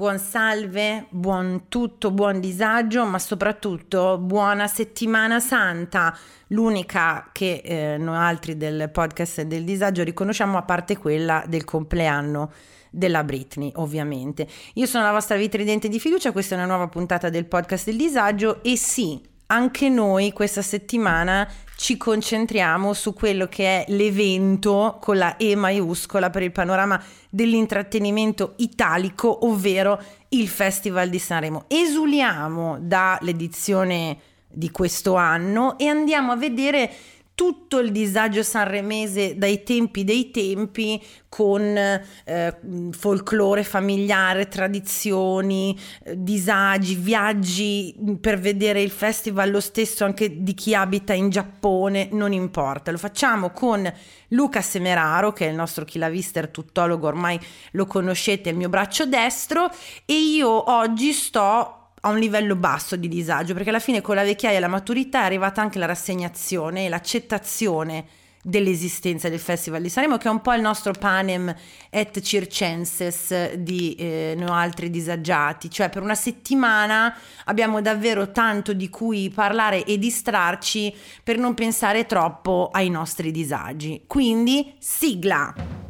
buon salve, buon tutto, buon disagio, ma soprattutto buona settimana santa, l'unica che eh, noi altri del podcast del disagio riconosciamo a parte quella del compleanno della Britney, ovviamente. Io sono la vostra vitridente di fiducia, questa è una nuova puntata del podcast del disagio e sì, anche noi questa settimana ci concentriamo su quello che è l'evento con la E maiuscola per il panorama dell'intrattenimento italico, ovvero il Festival di Sanremo. Esuliamo dall'edizione di questo anno e andiamo a vedere tutto il disagio sanremese dai tempi dei tempi con eh, folklore familiare, tradizioni, eh, disagi, viaggi per vedere il festival lo stesso anche di chi abita in Giappone, non importa. Lo facciamo con Luca Semeraro, che è il nostro chilavister tuttologo, ormai lo conoscete, il mio braccio destro, e io oggi sto a un livello basso di disagio, perché alla fine con la vecchiaia e la maturità è arrivata anche la rassegnazione e l'accettazione dell'esistenza del Festival di Sanremo, che è un po' il nostro panem et circenses di eh, noi altri disagiati, cioè per una settimana abbiamo davvero tanto di cui parlare e distrarci per non pensare troppo ai nostri disagi. Quindi sigla!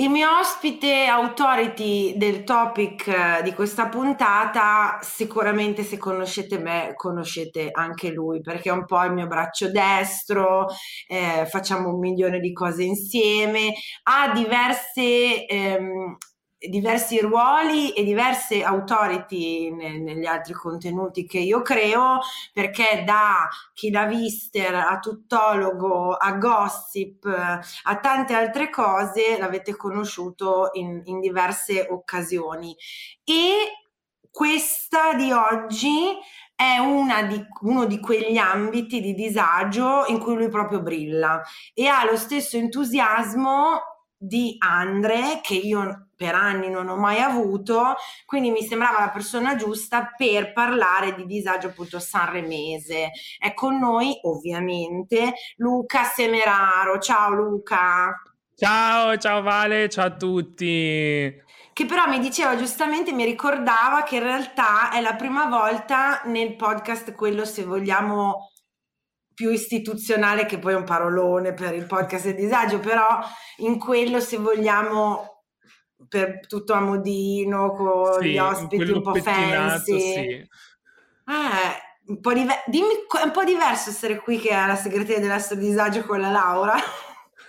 Il mio ospite authority del topic eh, di questa puntata, sicuramente se conoscete me, conoscete anche lui, perché è un po' il mio braccio destro, eh, facciamo un milione di cose insieme, ha diverse ehm, diversi ruoli e diverse authority ne, negli altri contenuti che io creo perché da chi da Vister a tuttologo a gossip a tante altre cose l'avete conosciuto in, in diverse occasioni. E questa di oggi è di, uno di quegli ambiti di disagio in cui lui proprio brilla. E ha lo stesso entusiasmo di Andre che io per anni non ho mai avuto, quindi mi sembrava la persona giusta per parlare di disagio appunto sanremese. È con noi ovviamente Luca Semeraro. Ciao Luca. Ciao, ciao Vale, ciao a tutti che però mi diceva giustamente, mi ricordava che in realtà è la prima volta nel podcast quello se vogliamo più istituzionale che poi è un parolone per il podcast del disagio, però in quello se vogliamo per tutto a modino con sì, gli ospiti un po' fancy. Sì. Eh, un po' diver- dimmi, è un po' diverso essere qui che alla segreteria dell'astro disagio con la Laura.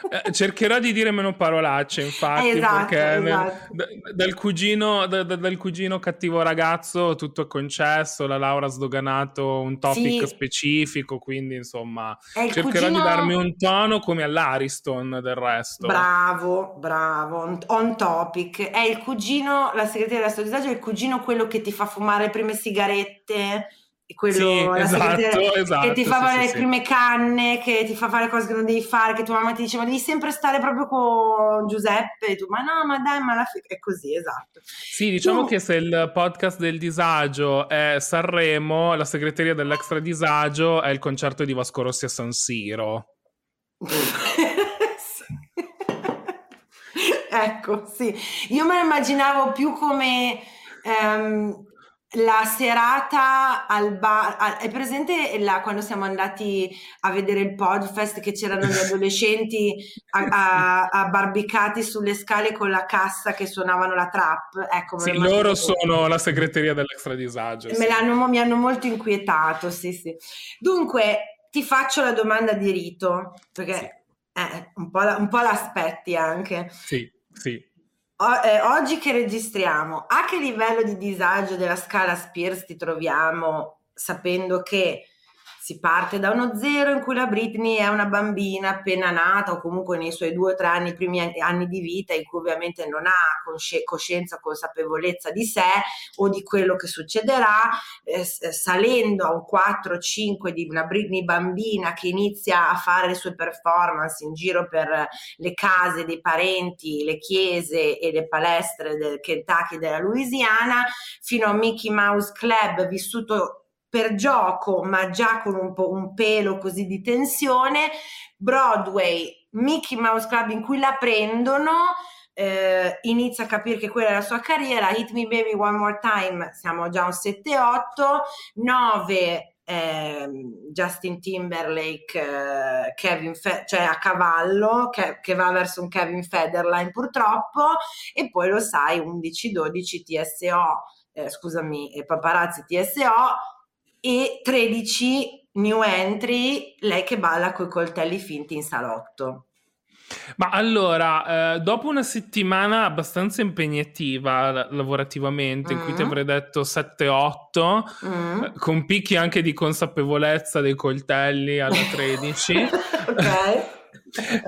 Eh, cercherò di dire meno parolacce, infatti, esatto, perché esatto. Nel, d- dal, cugino, d- d- dal, cugino, cattivo ragazzo tutto è concesso, la Laura ha sdoganato un topic sì. specifico, quindi insomma cercherò cugino... di darmi un tono come all'Ariston del resto. Bravo, bravo, on topic. È il cugino, la segretaria del disagio è il cugino quello che ti fa fumare le prime sigarette quello sì, esatto, esatto, che ti fa sì, fare sì, le prime canne, che ti fa fare cose che non devi fare, che tua mamma ti dice ma devi sempre stare proprio con Giuseppe e tu ma no ma dai ma la f-... è così esatto. Sì diciamo tu... che se il podcast del disagio è Sanremo, la segreteria dell'extra disagio è il concerto di Vasco Rossi a San Siro. ecco sì, io me lo immaginavo più come... Um, la serata al bar, è presente la, quando siamo andati a vedere il Podfest che c'erano gli adolescenti abbarbicati sulle scale con la cassa che suonavano la trap? Ecco, sì, loro sono la segreteria dell'extradisagio. Sì. L'hanno, mi hanno molto inquietato, sì, sì. Dunque, ti faccio la domanda di rito, perché sì. eh, un, po la, un po' l'aspetti anche. Sì, sì o- eh, oggi che registriamo, a che livello di disagio della scala Spears ti troviamo sapendo che si parte da uno zero in cui la Britney è una bambina appena nata o comunque nei suoi due o tre anni, primi anni di vita in cui ovviamente non ha cosci- coscienza, consapevolezza di sé o di quello che succederà, eh, salendo a un 4-5 di una Britney bambina che inizia a fare le sue performance in giro per le case dei parenti, le chiese e le palestre del Kentucky e della Louisiana, fino a Mickey Mouse Club vissuto per gioco, ma già con un, po', un pelo così di tensione, Broadway, Mickey Mouse Club in cui la prendono, eh, inizia a capire che quella è la sua carriera, Hit Me Baby One More Time, siamo già un 7-8, 9 eh, Justin Timberlake, eh, Kevin Fe- cioè a cavallo, che, che, va verso un Kevin Federline purtroppo, e poi lo sai, 11-12 TSO, eh, scusami, paparazzi TSO, e 13 new entry, lei che balla coi coltelli finti in salotto. Ma allora, eh, dopo una settimana abbastanza impegnativa lavorativamente, mm. in cui ti mm. avrei detto 7-8, mm. eh, con picchi anche di consapevolezza dei coltelli alla 13. ok.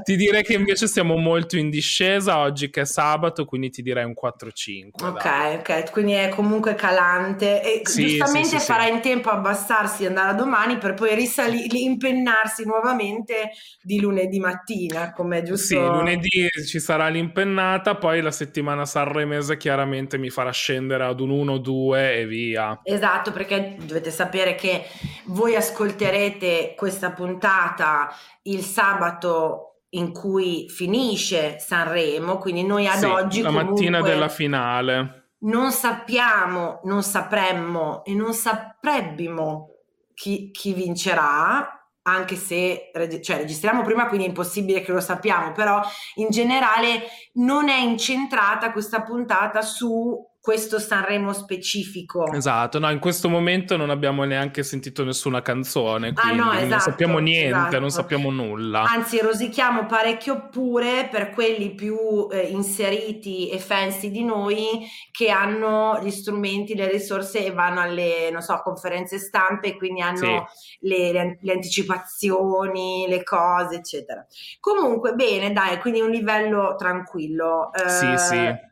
Ti direi che invece siamo molto in discesa oggi che è sabato, quindi ti direi un 4-5. Ok, dai. ok, quindi è comunque calante e sì, giustamente sì, sì, farà in tempo a abbassarsi e andare a domani per poi risalire, impennarsi nuovamente di lunedì mattina, come è giusto. Sì, lunedì ci sarà l'impennata, poi la settimana sanremese chiaramente mi farà scendere ad un 1-2 e via. Esatto, perché dovete sapere che voi ascolterete questa puntata il sabato in cui finisce Sanremo, quindi noi ad sì, oggi la mattina della finale. non sappiamo, non sapremmo e non saprebbimo chi, chi vincerà, anche se cioè, registriamo prima, quindi è impossibile che lo sappiamo, però in generale non è incentrata questa puntata su questo Sanremo specifico. Esatto, no, in questo momento non abbiamo neanche sentito nessuna canzone, quindi ah, no, esatto, non sappiamo niente, esatto. non sappiamo nulla. Anzi, rosichiamo parecchio pure per quelli più eh, inseriti e fancy di noi che hanno gli strumenti, le risorse e vanno alle, non so, conferenze stampe e quindi hanno sì. le, le, le anticipazioni, le cose, eccetera. Comunque, bene, dai, quindi un livello tranquillo. Eh, sì, sì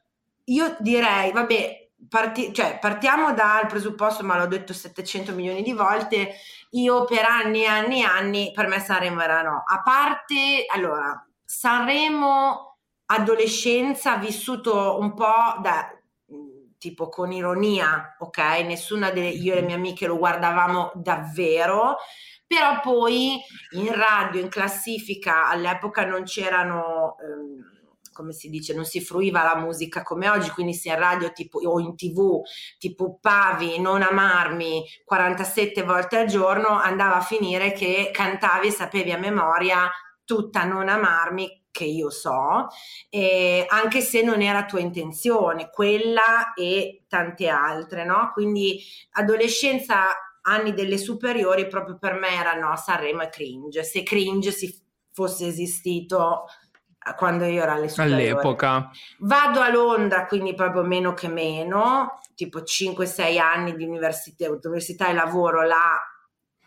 io direi, vabbè, parti- cioè, partiamo dal presupposto, ma l'ho detto 700 milioni di volte, io per anni e anni e anni, per me Sanremo era no. A parte, allora, Sanremo adolescenza vissuto un po' da tipo con ironia, ok? Nessuna delle io e le mie amiche lo guardavamo davvero, però poi in radio, in classifica, all'epoca non c'erano ehm, come si dice, non si fruiva la musica come oggi, quindi sia in radio tipo, o in tv, tipo Pavi, non amarmi 47 volte al giorno, andava a finire che cantavi e sapevi a memoria tutta non amarmi che io so, eh, anche se non era tua intenzione, quella e tante altre, no? Quindi adolescenza, anni delle superiori, proprio per me erano Sanremo e cringe. Se cringe si fosse esistito quando io ero alle superiori. All'epoca. Vado a Londra, quindi proprio meno che meno, tipo 5-6 anni di università, università e lavoro là.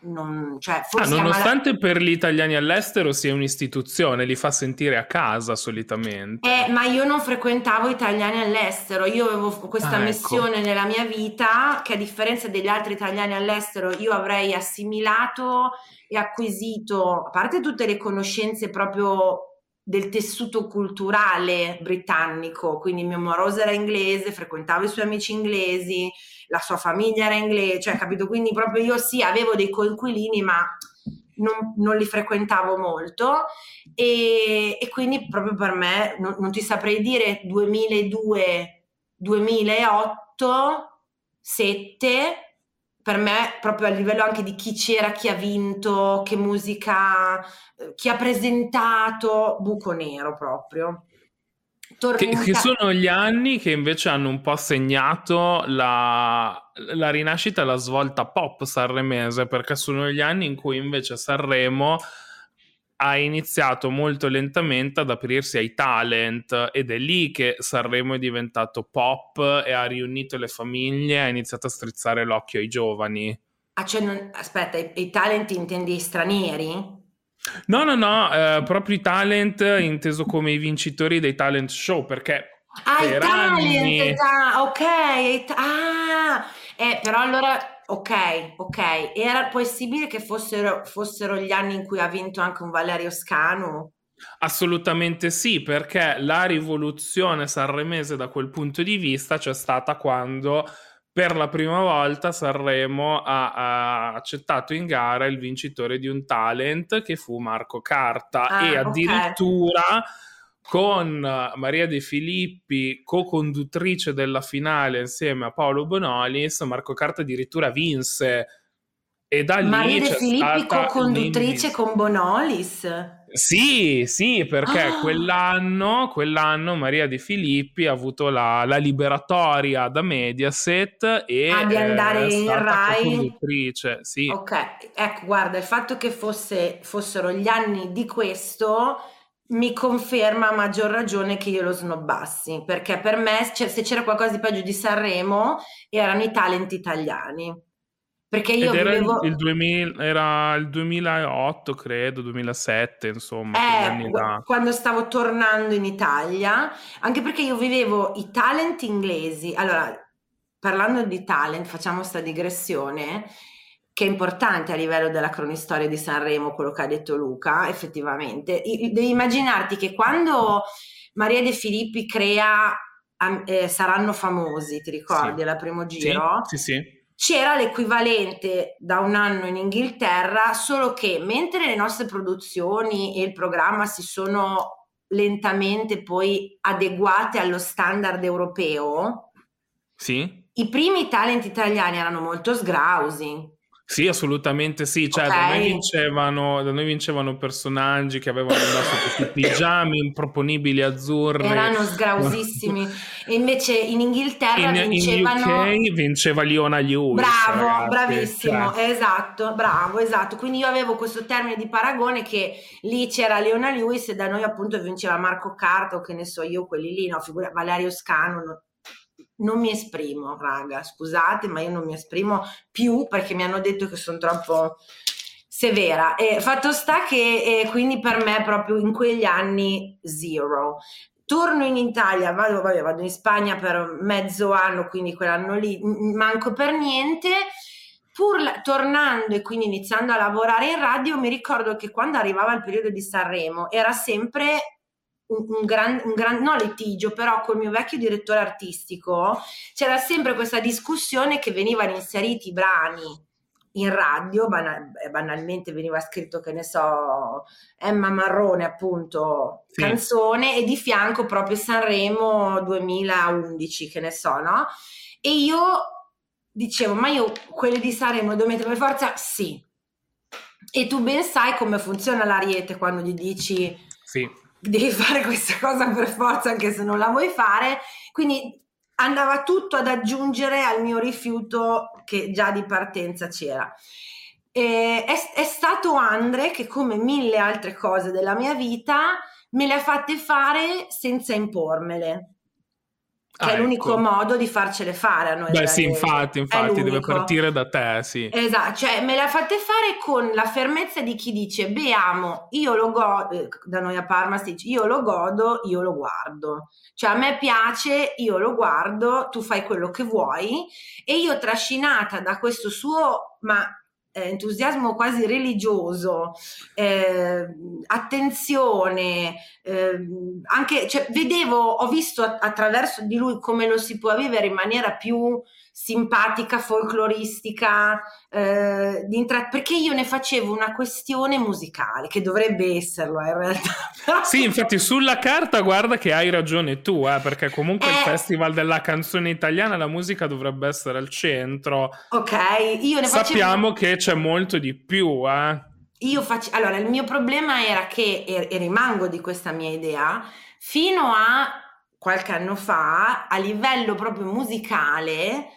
Non, cioè, ah, nonostante la... per gli italiani all'estero sia un'istituzione, li fa sentire a casa solitamente. Eh, ma io non frequentavo italiani all'estero, io avevo questa ah, ecco. missione ecco. nella mia vita che a differenza degli altri italiani all'estero io avrei assimilato e acquisito, a parte tutte le conoscenze proprio del tessuto culturale britannico, quindi mio moroso era inglese, frequentavo i suoi amici inglesi, la sua famiglia era inglese, cioè capito? Quindi proprio io sì, avevo dei coinquilini, ma non, non li frequentavo molto e, e, quindi proprio per me non, non ti saprei dire 2002, 2008, 7 per me, proprio a livello anche di chi c'era, chi ha vinto, che musica, eh, chi ha presentato, buco nero proprio. Che, che, sono gli anni che invece hanno un po' segnato la, la rinascita e la svolta pop sanremese, perché sono gli anni in cui invece Sanremo ha iniziato molto lentamente ad aprirsi ai talent ed è lì che Sanremo è diventato pop e ha riunito le famiglie, ha iniziato a strizzare l'occhio ai giovani. Ah, cioè non, aspetta, i, i talent intendi stranieri? No, no, no, eh, proprio i talent inteso come i vincitori dei talent show, perché Ah, i talent, anni... ah, ok, ah, eh, però allora, ok, ok, era possibile che fossero, fossero gli anni in cui ha vinto anche un Valerio Scanu? Assolutamente sì, perché la rivoluzione sanremese da quel punto di vista c'è stata quando per la prima volta Sanremo ha, ha, accettato in gara il vincitore di un talent che fu Marco Carta ah, e addirittura okay. Con Maria De Filippi, co-conduttrice della finale insieme a Paolo Bonolis, Marco Carta addirittura vinse e da Maria De Filippi co-conduttrice con Bonolis? Sì, sì, perché ah. quell'anno, quell'anno Maria Di Filippi ha avuto la, la liberatoria da Mediaset e ah, di andare in Rai. sì. Ok, ecco, guarda, il fatto che fosse, fossero gli anni di questo mi conferma a maggior ragione che io lo snobbassi, perché per me cioè, se c'era qualcosa di peggio di Sanremo erano i talenti italiani. Perché io Ed era vivevo... il, 2000, era il 2008, credo, 2007, insomma. Eh, quando stavo tornando in Italia, anche perché io vivevo i talent inglesi. Allora, parlando di talent, facciamo questa digressione, che è importante a livello della cronistoria di Sanremo, quello che ha detto Luca, effettivamente. Devi immaginarti che quando Maria De Filippi crea eh, Saranno famosi, ti ricordi, sì. alla primo giro? Sì, sì, sì c'era l'equivalente da un anno in Inghilterra, solo che mentre le nostre produzioni e il programma si sono lentamente poi adeguate allo standard europeo, sì. i primi talent italiani erano molto sgrausi. Sì, assolutamente sì. Cioè, okay. da, noi vincevano, da noi vincevano personaggi che avevano indosso questi pigiami improponibili azzurri. Erano sgrausissimi. e invece in Inghilterra in, vincevano... In UK vinceva Liona Lewis. Bravo, ragazzi. bravissimo, cioè. esatto, bravo, esatto. Quindi io avevo questo termine di paragone che lì c'era Leona Lewis e da noi appunto vinceva Marco Carto, che ne so io, quelli lì, no, figura Valerio Scano, non mi esprimo, raga, scusate, ma io non mi esprimo più perché mi hanno detto che sono troppo severa. E fatto sta che eh, quindi per me proprio in quegli anni zero. Torno in Italia, vado, vabbè, vado in Spagna per mezzo anno, quindi quell'anno lì manco per niente. Pur la, tornando e quindi iniziando a lavorare in radio, mi ricordo che quando arrivava il periodo di Sanremo era sempre un, un, gran, un gran, no litigio, però col mio vecchio direttore artistico c'era sempre questa discussione che venivano inseriti brani in radio, banal, banalmente veniva scritto, che ne so, Emma Marrone, appunto, sì. canzone, e di fianco proprio Sanremo 2011, che ne so, no? E io dicevo, ma io quelle di Sanremo devo mettere per forza? Sì. E tu ben sai come funziona l'ariete quando gli dici... Sì devi fare questa cosa per forza anche se non la vuoi fare. Quindi andava tutto ad aggiungere al mio rifiuto che già di partenza c'era. È, è stato Andre che come mille altre cose della mia vita me le ha fatte fare senza impormele che ah, è l'unico ecco. modo di farcele fare a noi. Beh, sì, infatti, infatti, deve partire da te, sì. Esatto, cioè me le ha fatte fare con la fermezza di chi dice, beh, amo, io lo godo, eh, da noi a Parma si dice, io lo godo, io lo guardo. Cioè a me piace, io lo guardo, tu fai quello che vuoi e io trascinata da questo suo, ma eh, entusiasmo quasi religioso, eh, attenzione, eh, anche, cioè, vedevo, ho visto attraverso di lui come lo si può vivere in maniera più simpatica, folcloristica, eh, perché io ne facevo una questione musicale, che dovrebbe esserlo eh, in realtà. sì, infatti sulla carta guarda che hai ragione tu, eh, perché comunque il eh. Festival della canzone italiana, la musica dovrebbe essere al centro. Ok, io ne facevo... Sappiamo che c'è molto di più, eh. Io faccio... Allora, il mio problema era che, e rimango di questa mia idea, fino a qualche anno fa, a livello proprio musicale,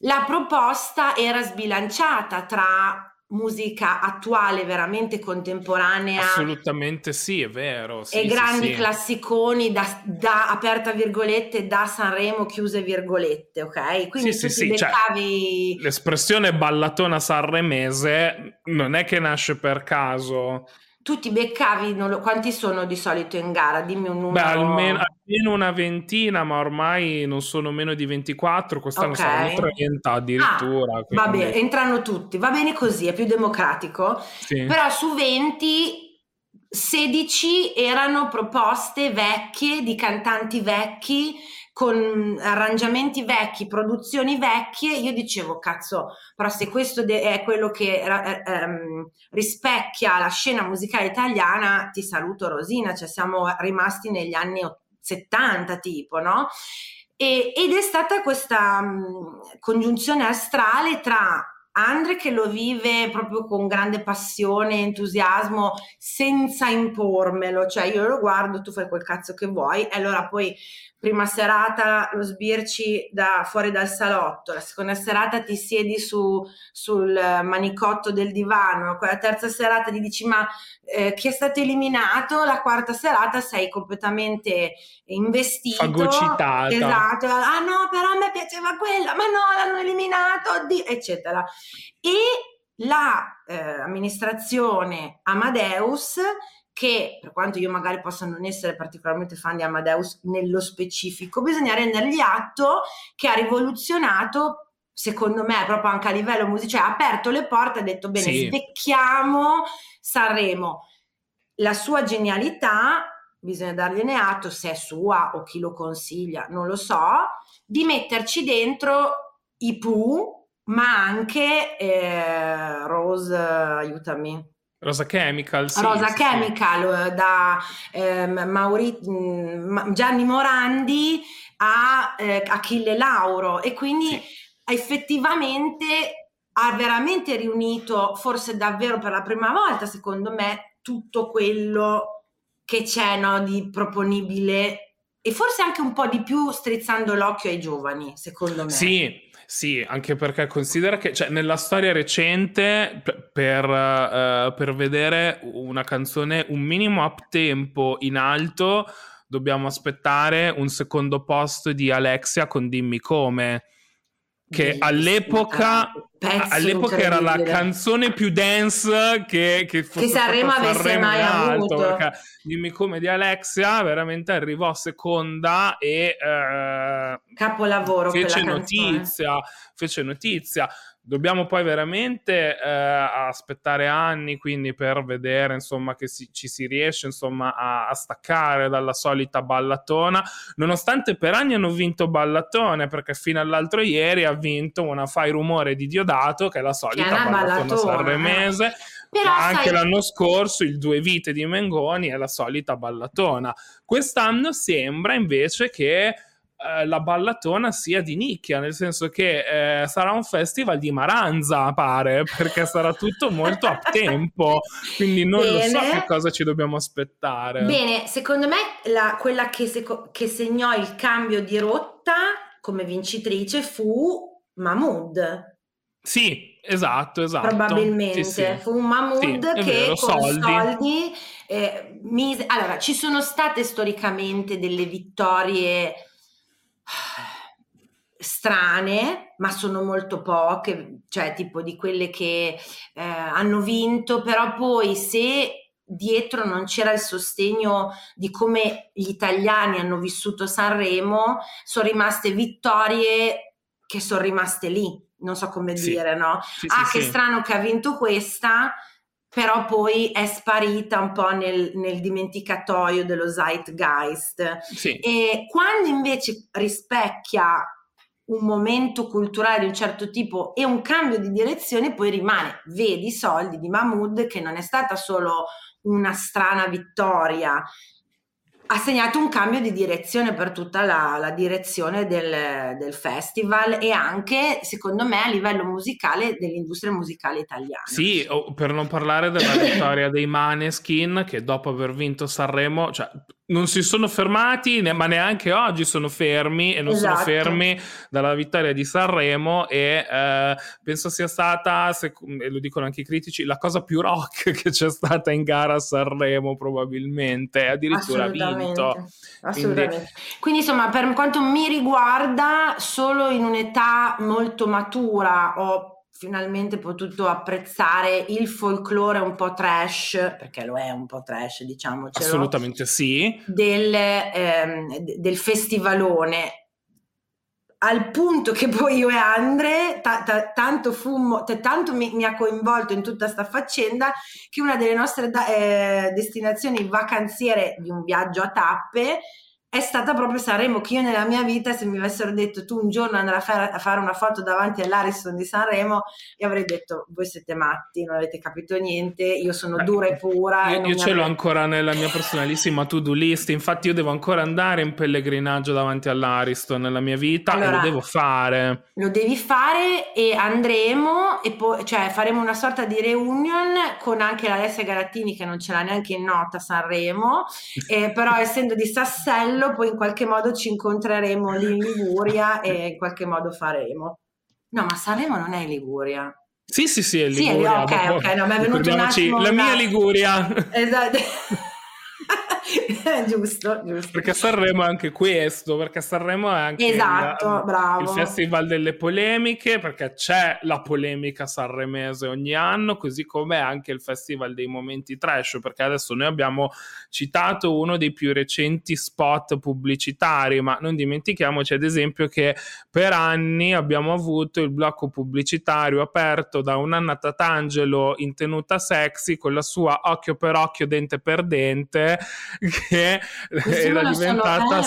la proposta era sbilanciata tra musica attuale, veramente contemporanea. Assolutamente sì, è vero. Sì, e grandi sì, classiconi da, da, aperta virgolette da Sanremo chiuse virgolette, ok? Quindi sì, sì, cioè, beccavi... Cioè, l'espressione ballatona sanremese non è che nasce per caso tu ti beccavi, lo, quanti sono di solito in gara? Dimmi un numero. Beh, almeno, almeno una ventina, ma ormai non sono meno di 24, quest'anno okay. saranno 30 addirittura. Ah, quindi... Vabbè, entrano tutti, va bene così, è più democratico. Sì. Però su 20, 16 erano proposte vecchie di cantanti vecchi con arrangiamenti vecchi, produzioni vecchie, io dicevo, cazzo, però se questo de- è quello che eh, ehm, rispecchia la scena musicale italiana, ti saluto Rosina, cioè siamo rimasti negli anni 70 tipo, no? E, ed è stata questa mh, congiunzione astrale tra Andre che lo vive proprio con grande passione, entusiasmo, senza impormelo, cioè io lo guardo, tu fai quel cazzo che vuoi, e allora poi prima serata lo sbirci da fuori dal salotto, la seconda serata ti siedi su, sul manicotto del divano, la terza serata ti dici ma eh, chi è stato eliminato, la quarta serata sei completamente investito. Fagocitata. Esatto, ah no però a me piaceva quella, ma no l'hanno eliminato, oddio, eccetera. E l'amministrazione la, eh, Amadeus che per quanto io magari possa non essere particolarmente fan di Amadeus nello specifico, bisogna rendergli atto che ha rivoluzionato, secondo me, proprio anche a livello musicale, cioè ha aperto le porte, ha detto bene, sì. svecchiamo Sanremo. La sua genialità, bisogna dargliene atto, se è sua o chi lo consiglia, non lo so, di metterci dentro i Pooh, ma anche eh, Rose, aiutami, Rosa Chemical, sì, Rosa sì, Chemical sì. da eh, Mauri, mm, Gianni Morandi a eh, Achille Lauro e quindi sì. effettivamente ha veramente riunito, forse davvero per la prima volta secondo me, tutto quello che c'è no, di proponibile e forse anche un po' di più strizzando l'occhio ai giovani, secondo me. Sì, sì, anche perché considera che cioè, nella storia recente, per, uh, per vedere una canzone un minimo up tempo in alto, dobbiamo aspettare un secondo posto di Alexia con Dimmi come che all'epoca, all'epoca era la canzone più dance che, che che Sanremo avesse mai avuto. perché dimmi come di Alexia veramente arrivò seconda e eh, capolavoro fece notizia fece notizia Dobbiamo poi veramente eh, aspettare anni quindi per vedere insomma che si, ci si riesce insomma a, a, staccare dalla solita ballatona nonostante per anni hanno vinto ballatone perché fino all'altro ieri ha vinto una fai rumore di Diodato che è la solita è ballatona, sanremese eh. Però anche sai... l'anno scorso il Due Vite di Mengoni è la solita ballatona quest'anno sembra invece che eh, la ballatona sia di nicchia, nel senso che eh, sarà un festival di Maranza, pare, perché sarà tutto molto a tempo, quindi non Bene. lo so che cosa ci dobbiamo aspettare. Bene, secondo me la, quella che, seco- che segnò il cambio di rotta come vincitrice fu Mahmood. Sì, esatto, esatto. Probabilmente sì, sì. fu un Mahmood sì, che vero, con soldi, soldi eh, mise... Allora, ci sono state storicamente delle vittorie strane, ma sono molto poche, cioè tipo di quelle che eh, hanno vinto, però poi se dietro non c'era il sostegno di come gli italiani hanno vissuto Sanremo, sono rimaste vittorie che sono rimaste lì, non so come sì. dire, no? Sì, ah, sì, che strano che ha vinto questa, però poi è sparita un po' nel, nel dimenticatoio dello zeitgeist. Sì. E quando invece rispecchia un momento culturale di un certo tipo e un cambio di direzione, poi rimane, vedi i soldi di Mahmood che non è stata solo una strana vittoria, ha segnato un cambio di direzione per tutta la, la direzione del, del, festival e anche, secondo me, a livello musicale dell'industria musicale italiana. Sì, per non parlare della vittoria dei Maneskin che dopo aver vinto Sanremo, cioè non si sono fermati, ma neanche oggi sono fermi e non esatto. sono fermi dalla vittoria di Sanremo e eh, penso sia stata, se, e lo dicono anche i critici, la cosa più rock che c'è stata in gara a Sanremo probabilmente, addirittura ha vinto. Assolutamente. Quindi... Quindi insomma per quanto mi riguarda solo in un'età molto matura ho finalmente potuto apprezzare il folklore un po' trash, perché lo è un po' trash, diciamo. Assolutamente sì. Del, ehm, del festivalone. Al punto che poi io e Andre, ta, ta, tanto, fummo, t- tanto mi, mi, ha coinvolto in tutta questa faccenda, che una delle nostre da, eh, destinazioni vacanziere di un viaggio a tappe è stata proprio Sanremo che io nella mia vita se mi avessero detto tu un giorno andrai a fare, a fare una foto davanti all'Ariston di Sanremo io avrei detto voi siete matti non avete capito niente io sono Beh, dura e pura io, e io ce l'ho ancora nella mia personalissima to-do list infatti io devo ancora andare in pellegrinaggio davanti all'Ariston nella mia vita allora, e lo devo fare. lo devi fare e andremo e poi cioè faremo una sorta di reunion con anche l'Alessia Garattini che non ce l'ha neanche in nota Sanremo eh, però essendo di Sassello quello poi in qualche modo ci incontreremo lì in Liguria e in qualche modo faremo. No, ma Sanremo non è in Liguria. Sì, sì, sì, è Liguria. Sì, ok, ok, no, mi è venuto un attimo... La mia Liguria. Esatto. giusto, giusto. Perché Sanremo è anche questo, perché Sanremo è anche esatto, il, il, festival delle polemiche, perché c'è la polemica sanremese ogni anno, così come anche il festival dei momenti trash, perché adesso noi abbiamo citato uno dei più recenti spot pubblicitari, ma non dimentichiamoci ad esempio che per anni abbiamo avuto il blocco pubblicitario aperto da un'Anna Tatangelo in tenuta sexy con la sua occhio per occhio, dente per dente che era diventata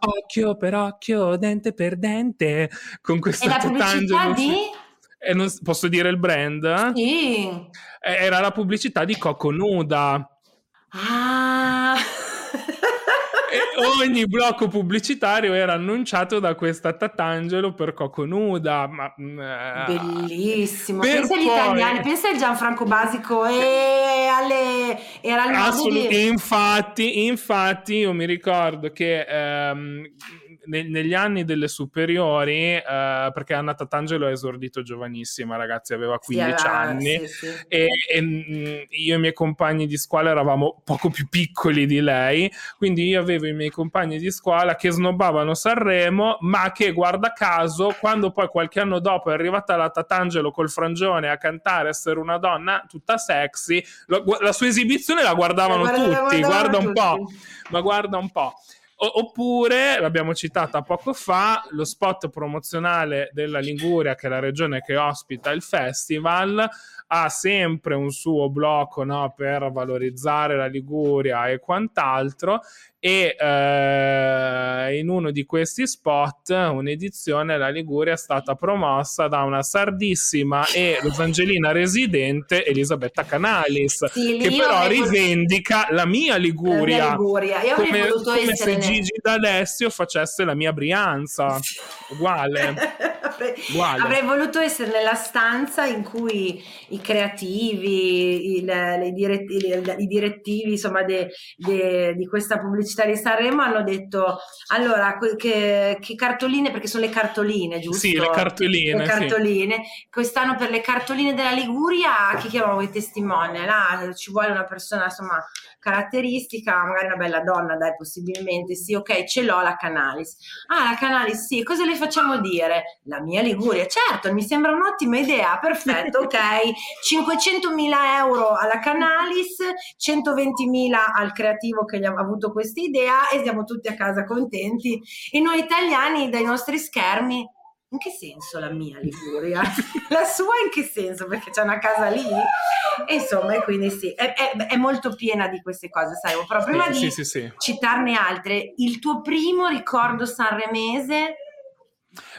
occhio per occhio, dente per dente con questa pubblicità di e non, posso dire il brand? Sì. Era la pubblicità di Coco Nuda. Ah ogni blocco pubblicitario era annunciato da questa Tatangelo per Coco Nuda. Ma, mm, eh, Bellissimo. pensa agli poi... italiani, pensa al Gianfranco Basico e alle... Era il Assolut- di... Infatti, infatti, io mi ricordo che... Ehm, ne- negli anni delle superiori, uh, perché Anna Tatangelo è esordito giovanissima, ragazzi, aveva 15 sì, anni, sì, sì. e, e mm, io e i miei compagni di scuola eravamo poco più piccoli di lei, quindi io avevo i miei compagni di scuola che snobbavano Sanremo, ma che guarda caso, quando poi qualche anno dopo è arrivata la Tatangelo col frangione a cantare essere una donna tutta sexy, lo, la sua esibizione la guardavano la tutti, guarda un tutti. po', ma guarda un po'. Oppure, l'abbiamo citata poco fa, lo spot promozionale della Liguria, che è la regione che ospita il festival, ha sempre un suo blocco no, per valorizzare la Liguria e quant'altro e eh, in uno di questi spot un'edizione la Liguria è stata promossa da una sardissima e rosangelina residente Elisabetta Canalis sì, che però rivendica la mia Liguria, la mia Liguria. Io come, come se Gigi D'Alessio facesse la mia Brianza uguale. Avrei, avrei, voluto essere nella stanza in cui i creativi, il, i, diretti, i, direttivi insomma de, de, di questa pubblicità di Sanremo hanno detto allora che, che, cartoline, perché sono le cartoline, giusto? Sì, le cartoline. Le cartoline. Sì. Quest'anno per le cartoline della Liguria, chi chiamavo i testimoni? Là ci vuole una persona insomma caratteristica, magari una bella donna, dai, possibilmente, sì, ok, ce l'ho la Canalis. Ah, la Canalis, sì, cosa le facciamo dire? La mia Liguria, certo, mi sembra un'ottima idea, perfetto, ok, 500.000 euro alla Canalis, 120.000 al creativo che gli ha avuto questa idea e siamo tutti a casa contenti. E noi italiani dai nostri schermi in che senso la mia Liguria? la sua in che senso? Perché c'è una casa lì? E insomma, quindi sì, è, è, è, molto piena di queste cose, sai, però prima sì, di sì, sì, citarne altre, il tuo primo ricordo sanremese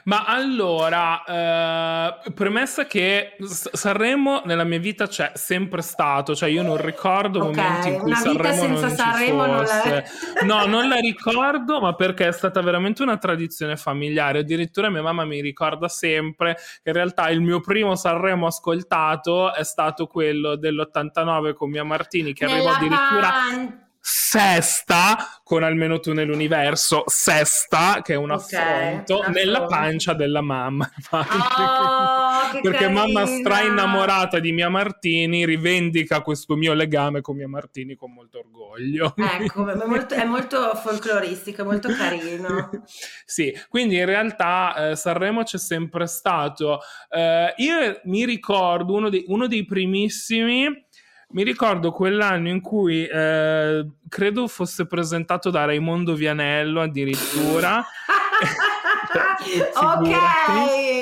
ma allora, eh, premessa che Sanremo nella mia vita c'è sempre stato, cioè io non ricordo okay, momenti in cui Sanremo non Sanremo non la... no, non la ricordo, ma perché è stata veramente una tradizione familiare. Addirittura mia mamma mi ricorda sempre che in realtà il mio primo Sanremo ascoltato è stato quello dell'89 con mia Martini, che arrivò addirittura... Sesta con almeno tu nell'universo, sesta che è un affronto okay, nella pancia della mamma. Oh, Perché mamma stra innamorata di Mia Martini rivendica questo mio legame con Mia Martini con molto orgoglio. Ecco, è molto, è molto folcloristico, è molto carino. sì, quindi in realtà eh, Sanremo c'è sempre stato. Eh, io mi ricordo uno dei, uno dei primissimi mi ricordo quell'anno in cui eh, credo fosse presentato da Raimondo Vianello addirittura. ok,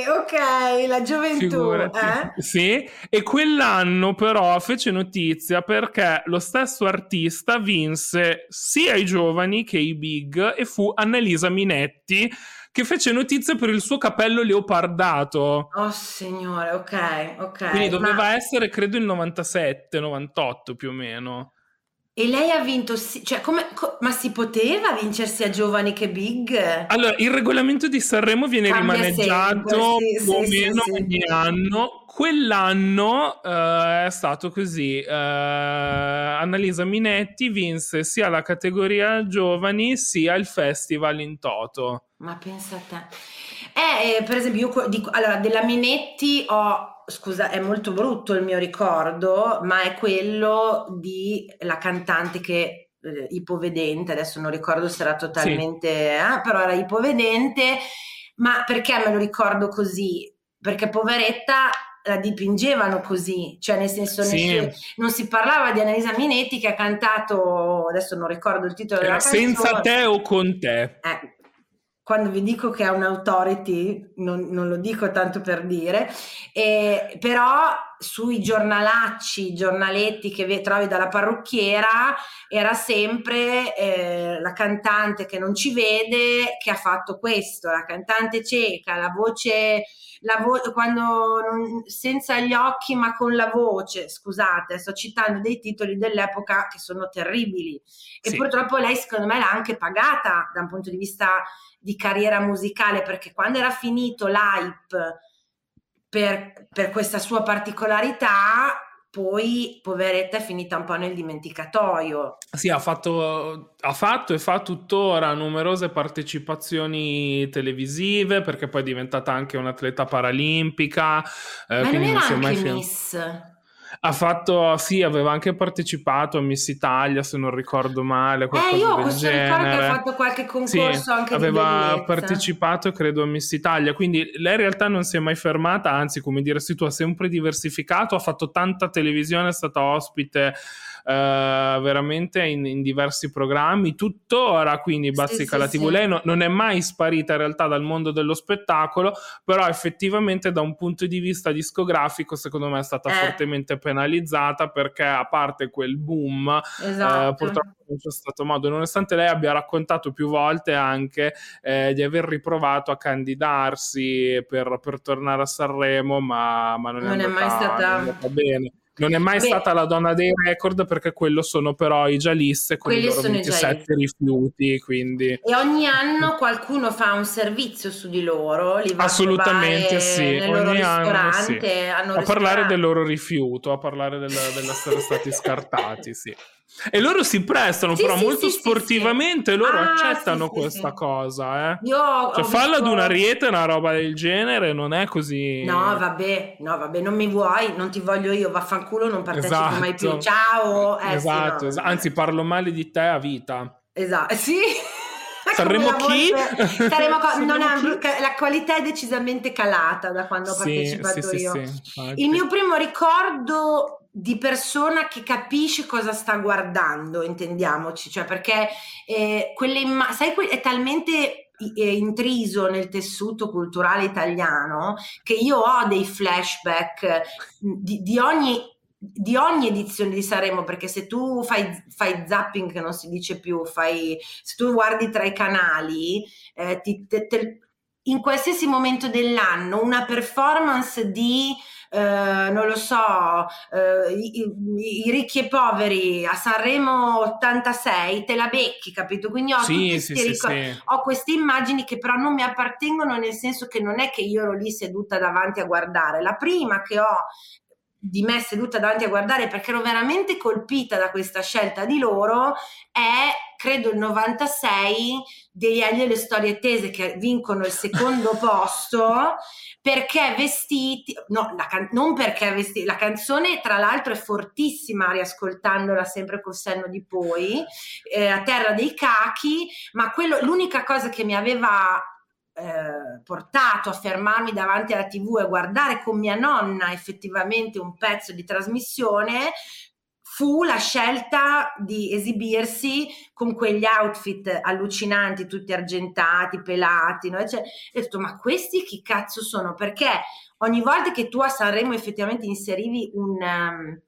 ok, la gioventù. Eh? Sì, e quell'anno però fece notizia perché lo stesso artista vinse sia i giovani che i big e fu Annalisa Minetti che fece notizia per il suo capello leopardato. Oh signore, ok, ok. Quindi doveva ma... essere credo il 97, 98 più o meno. E lei ha vinto, cioè, come, co- ma si poteva vincersi a giovani che big? Allora, il regolamento di Sanremo viene Cambia rimaneggiato sempre, sì, più o sì, meno sì, ogni anno. Quell'anno uh, è stato così: uh, Annalisa Minetti vinse sia la categoria giovani sia il festival in toto. Ma pensa a te. Eh, eh, per esempio, io dico, allora, della Minetti ho, scusa, è molto brutto il mio ricordo, ma è quello di la cantante che eh, ipovedente, adesso non ricordo se era totalmente, sì. eh, però era ipovedente, ma perché me lo ricordo così? Perché poveretta la dipingevano così, cioè nel senso sì. non, si, non si parlava di Annalisa Minetti che ha cantato, adesso non ricordo il titolo della canzone. Senza te o con te. Eh, quando vi dico che è un'autority, non, non lo dico tanto per dire, eh, però sui giornalacci, giornaletti che trovi dalla parrucchiera, era sempre eh, la cantante che non ci vede che ha fatto questo, la cantante cieca, la voce, la vo- quando non, senza gli occhi ma con la voce, scusate, sto citando dei titoli dell'epoca che sono terribili e sì. purtroppo lei secondo me l'ha anche pagata da un punto di vista di carriera musicale perché quando era finito l'hype per, per questa sua particolarità poi poveretta è finita un po' nel dimenticatoio. Sì, ha fatto, ha fatto, e fa tuttora numerose partecipazioni televisive perché poi è diventata anche un'atleta paralimpica. Eh, Ma non era anche mai Miss? Ha fatto, sì, aveva anche partecipato a Miss Italia, se non ricordo male. Eh, io ho questo genere. ricordo che ha fatto qualche concorso sì, anche aveva partecipato, credo, a Miss Italia. Quindi lei in realtà non si è mai fermata, anzi, come dire, sì, tu ha sempre diversificato, ha fatto tanta televisione, è stata ospite eh, veramente in, in, diversi programmi, tuttora quindi bazzica sì, la TV. Sì. Lei no, non è mai sparita in realtà dal mondo dello spettacolo, però effettivamente da un punto di vista discografico secondo me è stata eh. fortemente penalizzata perché a parte quel boom eh, esatto. eh, purtroppo non c'è stato modo, nonostante lei abbia raccontato più volte anche eh, di aver riprovato a candidarsi per, per tornare a Sanremo, ma, ma non, non, è, andata, è mai stata... è bene. Non è mai Beh, stata la donna dei record perché quello sono però i Gialisse con i loro 27 rifiuti. Quindi... E ogni anno qualcuno fa un servizio su di loro, li va Assolutamente sì, ogni anno sì. a parlare del loro rifiuto, a parlare del, dell'essere stati scartati, sì. E loro si prestano, sì, però sì, molto sì, sportivamente loro ah, accettano questa cosa. Eh? Io cioè, farla visto... ad una riete, una roba del genere, non è così. No, vabbè, no, vabbè, non mi vuoi, non ti voglio io, vaffanculo, non partecipo esatto. mai più. Ciao. Eh, esatto, no. esatto, anzi, parlo male di te a vita. Esatto, sì. Saremo chi? Saremo co- non è, la qualità è decisamente calata da quando ho partecipato io. Il mio primo ricordo di persona che capisce cosa sta guardando, intendiamoci, cioè perché eh, quelle immagini, sai, è talmente eh, intriso nel tessuto culturale italiano che io ho dei flashback di, di ogni di ogni edizione di Sanremo, perché se tu fai, fai, zapping, che non si dice più, fai, se tu guardi tra i canali, eh, ti, te, te, in qualsiasi momento dell'anno una performance di eh, non lo so, eh, i, i, ricchi e poveri a Sanremo 86, te la becchi, capito? Quindi ho, sì, sì, sì, ho queste immagini che però non mi appartengono nel senso che non è che io ero lì seduta davanti a guardare. La prima che ho di me seduta davanti a guardare perché ero veramente colpita da questa scelta di loro è credo il 96 degli Elio e le storie tese che vincono il secondo posto perché vestiti no, can- non perché vestiti la canzone tra l'altro è fortissima riascoltandola sempre col senno di poi eh, a terra dei cachi ma quello, l'unica cosa che mi aveva eh, portato a fermarmi davanti alla tv e guardare con mia nonna effettivamente un pezzo di trasmissione fu la scelta di esibirsi con quegli outfit allucinanti, tutti argentati, pelati, no? cioè, ho detto ma questi chi cazzo sono? Perché ogni volta che tu a Sanremo effettivamente inserivi un, um,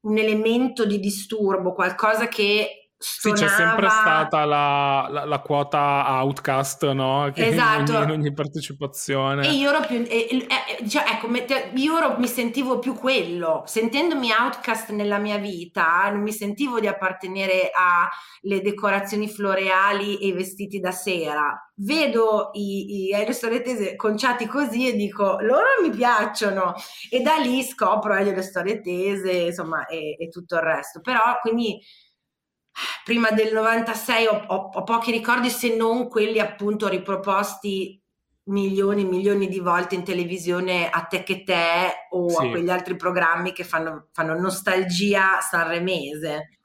un elemento di disturbo, qualcosa che Sì, c'è sempre stata la, la, la quota outcast, no? Che esatto. In ogni, in ogni partecipazione. E io ero più. Eh, eh, cioè, ecco, io ero, mi sentivo più quello. Sentendomi outcast nella mia vita, non mi sentivo di appartenere alle decorazioni floreali e i vestiti da sera. Vedo i, i Elio Storie conciati così e dico, loro mi piacciono. E da lì scopro Elio Storie Tese, insomma, e, e tutto il resto. Però, quindi prima del 96 ho, ho, ho, pochi ricordi se non quelli appunto riproposti milioni e milioni di volte in televisione a te che te o sì. a quegli altri programmi che fanno, fanno nostalgia sanremese.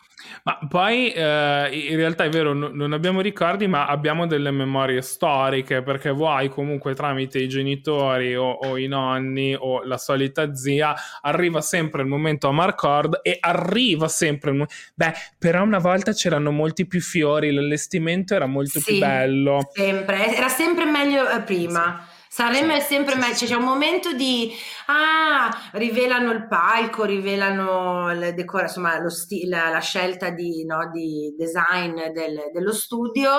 Ma poi eh, in realtà è vero, no, non abbiamo ricordi, ma abbiamo delle memorie storiche, perché vuoi comunque tramite i genitori o, o i nonni o la solita zia, arriva sempre il momento a Marcord e arriva sempre il momento... Beh, però una volta c'erano molti più fiori, l'allestimento era molto sì, più bello. Sempre, era sempre meglio eh, prima. Sì. Sanremo è sempre meglio, c'è un momento di ah, rivelano il palco, rivelano le decora, insomma, lo sti- la, la, scelta di, no, di design del, dello studio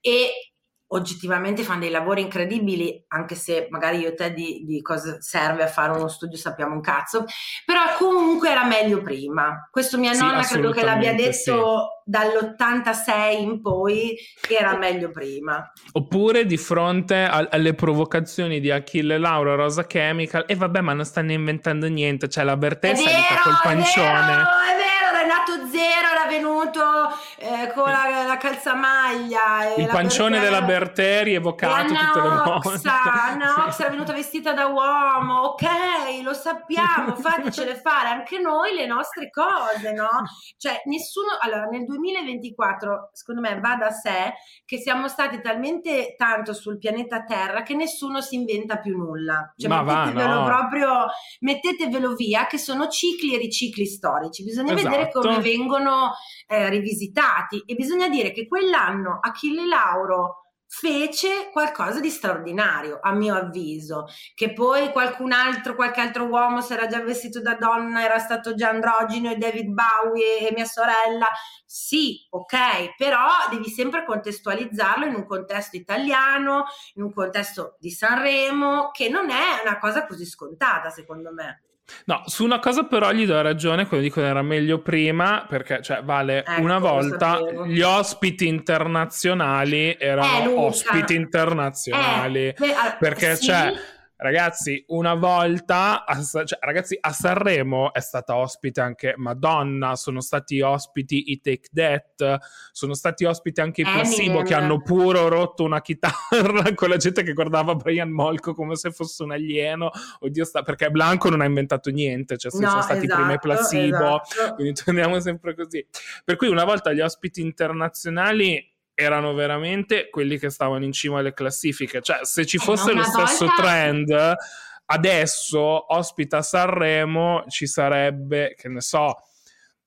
e oggettivamente fanno dei lavori incredibili, anche se magari io e te di, di, cosa serve a fare uno studio sappiamo un cazzo, però comunque era meglio prima. Questo mia nonna sì, credo che l'abbia detto sì. dall'86 in poi che era meglio prima. Oppure di fronte a, alle provocazioni di Achille Laura, Rosa Chemical, e vabbè ma non stanno inventando niente, cioè la Bertessa col pancione. È vero, è vero Renato Zero era venuto eh, con la, la calzamaglia. Il pancione Bertè, della Berteri evocato tutte le volte. Anna Ox era venuta vestita da uomo, ok, lo sappiamo, fatecele fare anche noi le nostre cose, no? Cioè, nessuno... Allora, nel 2024, secondo me, va da sé che siamo stati talmente tanto sul pianeta Terra che nessuno si inventa più nulla. Cioè, Ma mettetevelo va, no. proprio... Mettetevelo via, che sono cicli e ricicli storici. Bisogna esatto. vedere come vengono eh, rivisitati e bisogna dire che quell'anno Achille Lauro fece qualcosa di straordinario, a mio avviso, che poi qualcun altro, qualche altro uomo si era già vestito da donna, era stato già androgino e David Bowie e mia sorella, sì, ok, però devi sempre contestualizzarlo in un contesto italiano, in un contesto di Sanremo, che non è una cosa così scontata, secondo me. No, su una cosa però gli do ragione quando dico era meglio prima, perché cioè, vale ecco, una volta gli ospiti internazionali erano eh, ospiti internazionali. Eh, perché sì. cioè Ragazzi, una volta, a, cioè, ragazzi, a Sanremo è stata ospite anche Madonna, sono stati ospiti i Take That, sono stati ospiti anche i Placebo che hanno pure rotto una chitarra con la gente che guardava Brian Molko come se fosse un alieno. Oddio, sta, perché Blanco non ha inventato niente, cioè no, sono stati esatto, prima i esatto, Placebo, esatto. quindi torniamo sempre così. Per cui una volta gli ospiti internazionali erano veramente quelli che stavano in cima alle classifiche. Cioè, se ci eh, fosse lo stesso volta... trend, adesso ospita Sanremo ci sarebbe, che ne so,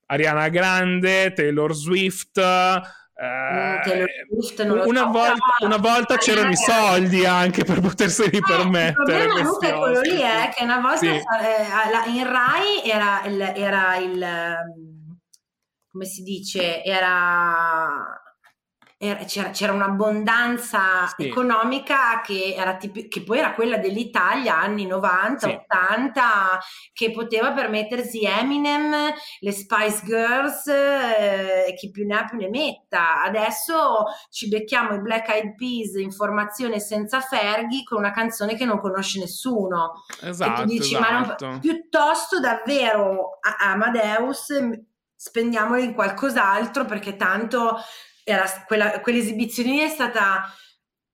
Ariana Grande, Taylor Swift. Eh, Swift una, so, volta, una, volta, c'erano i soldi anche per poterseli eh, permettere. Il problema è quello lì, è che una volta sì. eh, in Rai era il, era il come si dice, era c'era, c'era un'abbondanza sì. economica che, era tipi- che poi era quella dell'Italia anni 90, sì. 80, che poteva permettersi Eminem, le Spice Girls e eh, chi più ne ha più ne metta. Adesso ci becchiamo i Black Eyed Peas, informazione senza ferghi, con una canzone che non conosce nessuno. Esatto, e tu dici, esatto. ma non, esatto. piuttosto davvero Amadeus spendiamolo in qualcos'altro perché tanto era quella, quell'esibizione è stata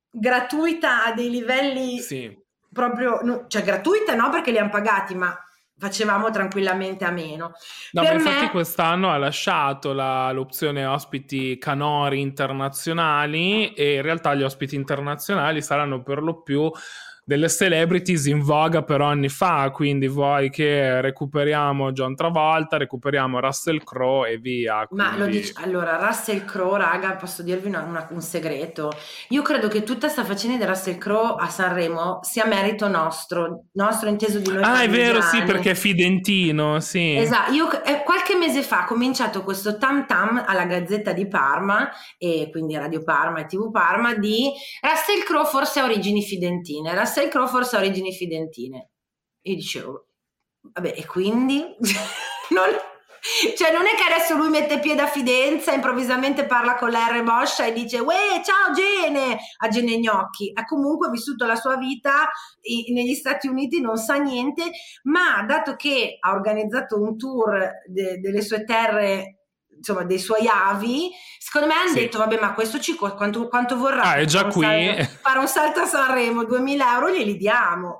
gratuita a dei livelli sì. proprio, cioè gratuita no perché li hanno pagati, ma facevamo tranquillamente a meno. No, per infatti me... quest'anno ha lasciato la, l'opzione ospiti canori internazionali e in realtà gli ospiti internazionali saranno per lo più delle celebrities in voga per anni fa, quindi vuoi che recuperiamo John Travolta, recuperiamo Russell Crowe e via. Quindi... Ma lo dici, allora Russell Crowe, raga, posso dirvi una, una, un segreto? Io credo che tutta sta faccenda di Russell Crowe a Sanremo sia merito nostro, nostro inteso di noi. Ah, è vero, sì, perché è fidentino, sì. Esatto, io eh, qualche mese fa ho cominciato questo tam tam alla Gazzetta di Parma e quindi Radio Parma e TV Parma di Russell Crowe forse ha origini fidentine. Russell Russell Crowe forse ha origini fidentine. Io dicevo, vabbè, e quindi? non, cioè non è che adesso lui mette piede a Fidenza, improvvisamente parla con la R Moscia e dice Uè, ciao Gene, a Gene Gnocchi. Ha comunque vissuto la sua vita negli Stati Uniti, non sa niente, ma dato che ha organizzato un tour de- delle sue terre insomma, dei suoi avi, secondo me hanno sì. detto, vabbè, ma questo ci quanto, quanto vorrà? Ah, è già qui. Salto, fare un salto a Sanremo, 2000 euro glieli diamo.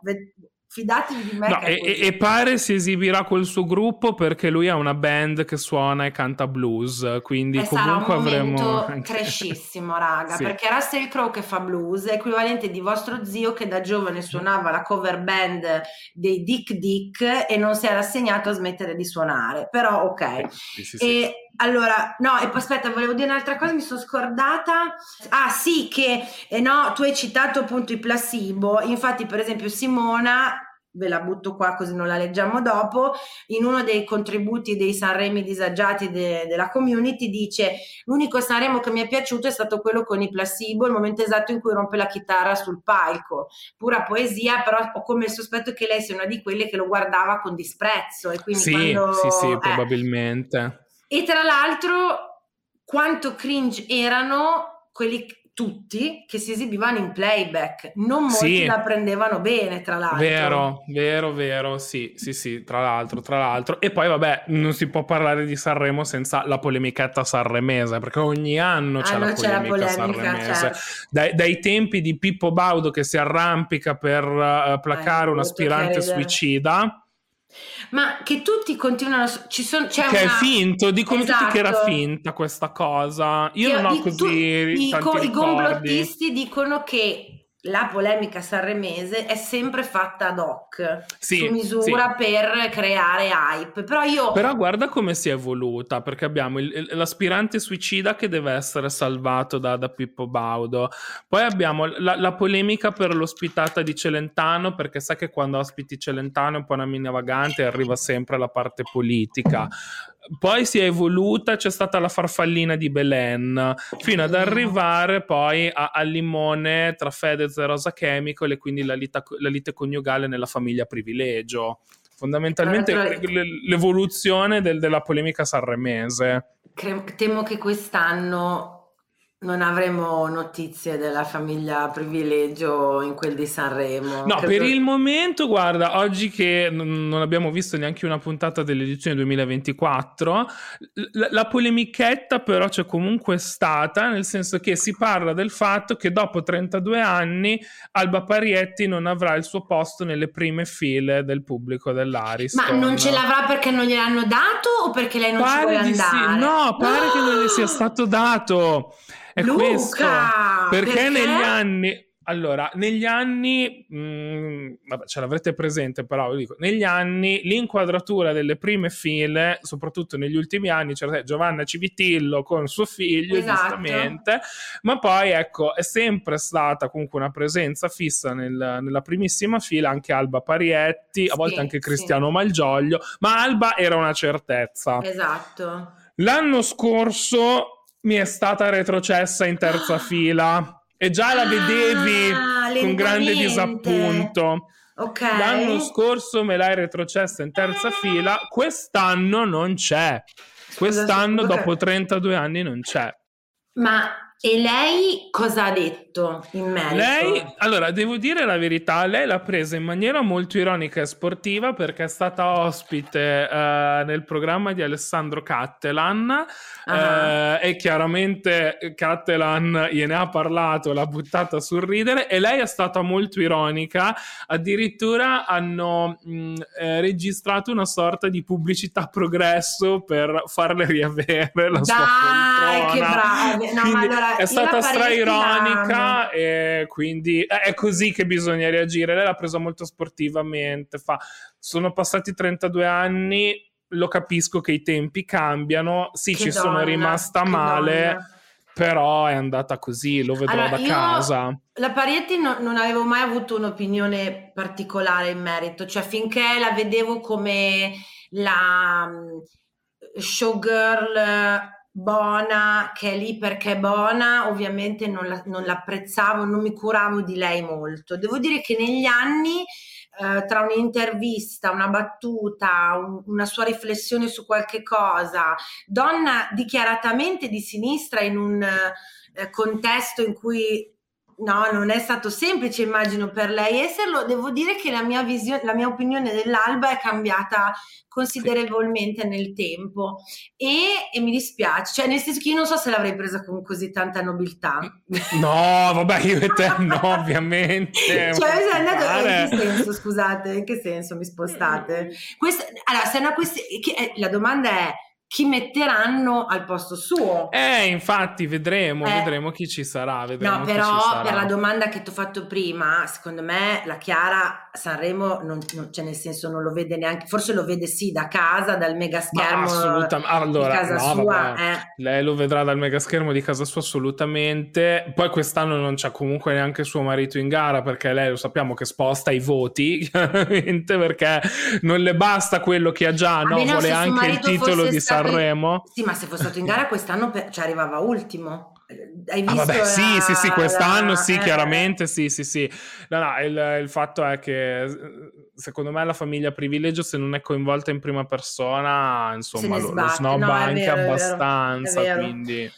Fidatevi di me. No, e, e, pare si esibirà col suo gruppo perché lui ha una band che suona e canta blues. Quindi e comunque avremo. Anche... Crescissimo, raga. sì. Perché Russell Crowe che fa blues è equivalente di vostro zio che da giovane suonava la cover band dei Dick Dick e non si era assegnato a smettere di suonare. Però, ok. Sì, sì, e allora, no, e aspetta, volevo dire un'altra cosa, mi sono scordata. Ah, sì, che eh, no, tu hai citato appunto i placebo. Infatti, per esempio, Simona, ve la butto qua così non la leggiamo dopo, in uno dei contributi dei Sanremi disagiati de- della community dice l'unico Sanremo che mi è piaciuto è stato quello con i placebo, il momento esatto in cui rompe la chitarra sul palco. Pura poesia, però ho come il sospetto che lei sia una di quelle che lo guardava con disprezzo. E quindi sì, quando, sì, sì, eh, probabilmente. E tra l'altro, quanto cringe erano quelli tutti che si esibivano in playback. Non molti sì. la prendevano bene, tra l'altro. Vero, vero, vero, sì, sì, sì, tra l'altro, tra l'altro. E poi, vabbè, non si può parlare di Sanremo senza la polemichetta sanremese, perché ogni anno c'è, ah, la, polemica c'è la polemica sanremese. Certo. Dai, dai, tempi di Pippo Baudo che si arrampica per uh, placare eh, un aspirante suicida ma che tutti continuano, ci sono, c'è che una... è finto, dicono esatto. tutti che era esatto. finta questa cosa. Io che, non ho così tu, i, i, i complottisti dicono che la polemica sanremese è sempre fatta ad hoc, sì, su misura sì. per creare hype. Però io... Però guarda come si è evoluta, perché abbiamo il, l'aspirante suicida che deve essere salvato da, da Pippo Baudo. Poi abbiamo la, la, polemica per l'ospitata di Celentano, perché sa che quando ospiti Celentano è un po' una mina vagante e arriva sempre la parte politica poi si è evoluta, c'è stata la farfallina di Belen, fino ad arrivare poi a, al limone tra Fedez e Rosa Chemical e quindi la, lita, la lite coniugale nella famiglia privilegio. Fondamentalmente l'evoluzione del, della polemica sanremese. Temo che quest'anno non avremo notizie della famiglia privilegio in quel di Sanremo. No, Credo... per il momento, guarda, oggi che non abbiamo visto neanche una puntata dell'edizione 2024, la, la polemichetta però c'è comunque stata, nel senso che si parla del fatto che dopo 32 anni Alba Parietti non avrà il suo posto nelle prime file del pubblico dell'Ariston. Ma non ce l'avrà perché non gliel'hanno dato o perché lei non pare ci vuole andare? Sì. No, pare no! che non le sia stato dato. È Luca, questo. Perché, perché, negli anni... Allora, negli anni, mh, mm, vabbè, ce l'avrete presente, però vi dico, negli anni l'inquadratura delle prime file, soprattutto negli ultimi anni, c'era Giovanna Civitillo con suo figlio, esatto. giustamente, ma poi ecco, è sempre stata comunque una presenza fissa nel, nella primissima fila, anche Alba Parietti, a sì, volte anche Cristiano sì. Malgioglio, ma Alba era una certezza. Esatto. L'anno scorso mi è stata retrocessa in terza fila e già la vedevi ah, con grande disappunto. Okay. L'anno scorso me l'hai retrocessa in terza fila, quest'anno non c'è. Quest'anno, scusa, dopo 32 anni, non c'è. Ma e lei cosa ha detto in merito? Lei, allora, devo dire la verità, lei l'ha presa in maniera molto ironica e sportiva perché è stata ospite uh, nel programma di Alessandro Cattelan uh-huh. uh, e chiaramente Cattelan gliene ha parlato, l'ha buttata sul ridere e lei è stata molto ironica, addirittura hanno mh, eh, registrato una sorta di pubblicità progresso per farle riavere la Dai, sua poltrona. che brave! No, ma allora è stata straironica e quindi è così che bisogna reagire. Lei l'ha presa molto sportivamente. Fa, sono passati 32 anni, lo capisco che i tempi cambiano. Sì, che ci donna, sono rimasta male. Donna. Però è andata così, lo vedrò allora, da casa. La Parietti no, non avevo mai avuto un'opinione particolare in merito, cioè finché la vedevo come la mm, showgirl Bona, che è lì perché è buona, ovviamente non, la, non l'apprezzavo, non mi curavo di lei molto. Devo dire che negli anni, eh, tra un'intervista, una battuta, un, una sua riflessione su qualche cosa, donna dichiaratamente di sinistra in un eh, contesto in cui No, non è stato semplice, immagino, per lei esserlo. Devo dire che la mia, visione, la mia opinione dell'alba è cambiata considerevolmente nel tempo e, e, mi dispiace, cioè nel senso che io non so se l'avrei presa con così tanta nobiltà. No, vabbè, io e te no, ovviamente. cioè, sei andato, in che senso, scusate, in che senso mi spostate? Questa, allora, se una questione, eh, la domanda è chi metteranno al posto suo. Eh, infatti, vedremo, eh. vedremo chi ci sarà. no, però per la domanda che ti ho fatto prima, secondo me la Chiara Sanremo, non, non, cioè nel senso non lo vede neanche, forse lo vede sì da casa, dal mega schermo assolutamente. Allora, di casa no, sua. Eh. Lei lo vedrà dal mega schermo di casa sua assolutamente. Poi quest'anno non c'è comunque neanche suo marito in gara perché lei lo sappiamo che sposta i voti, chiaramente, perché non le basta quello che ha già, no, vuole anche il titolo di Sanremo Sanremo. Sì, ma se fosse stato in gara quest'anno per... ci arrivava ultimo. Hai visto? Ah, vabbè, la... sì, sì, sì, quest'anno la... sì, eh. chiaramente sì, sì, sì. No, no, il, il, fatto è che secondo me la famiglia privilegio, se non è coinvolta in prima persona, insomma, lo, lo snobba no, anche vero, abbastanza, quindi...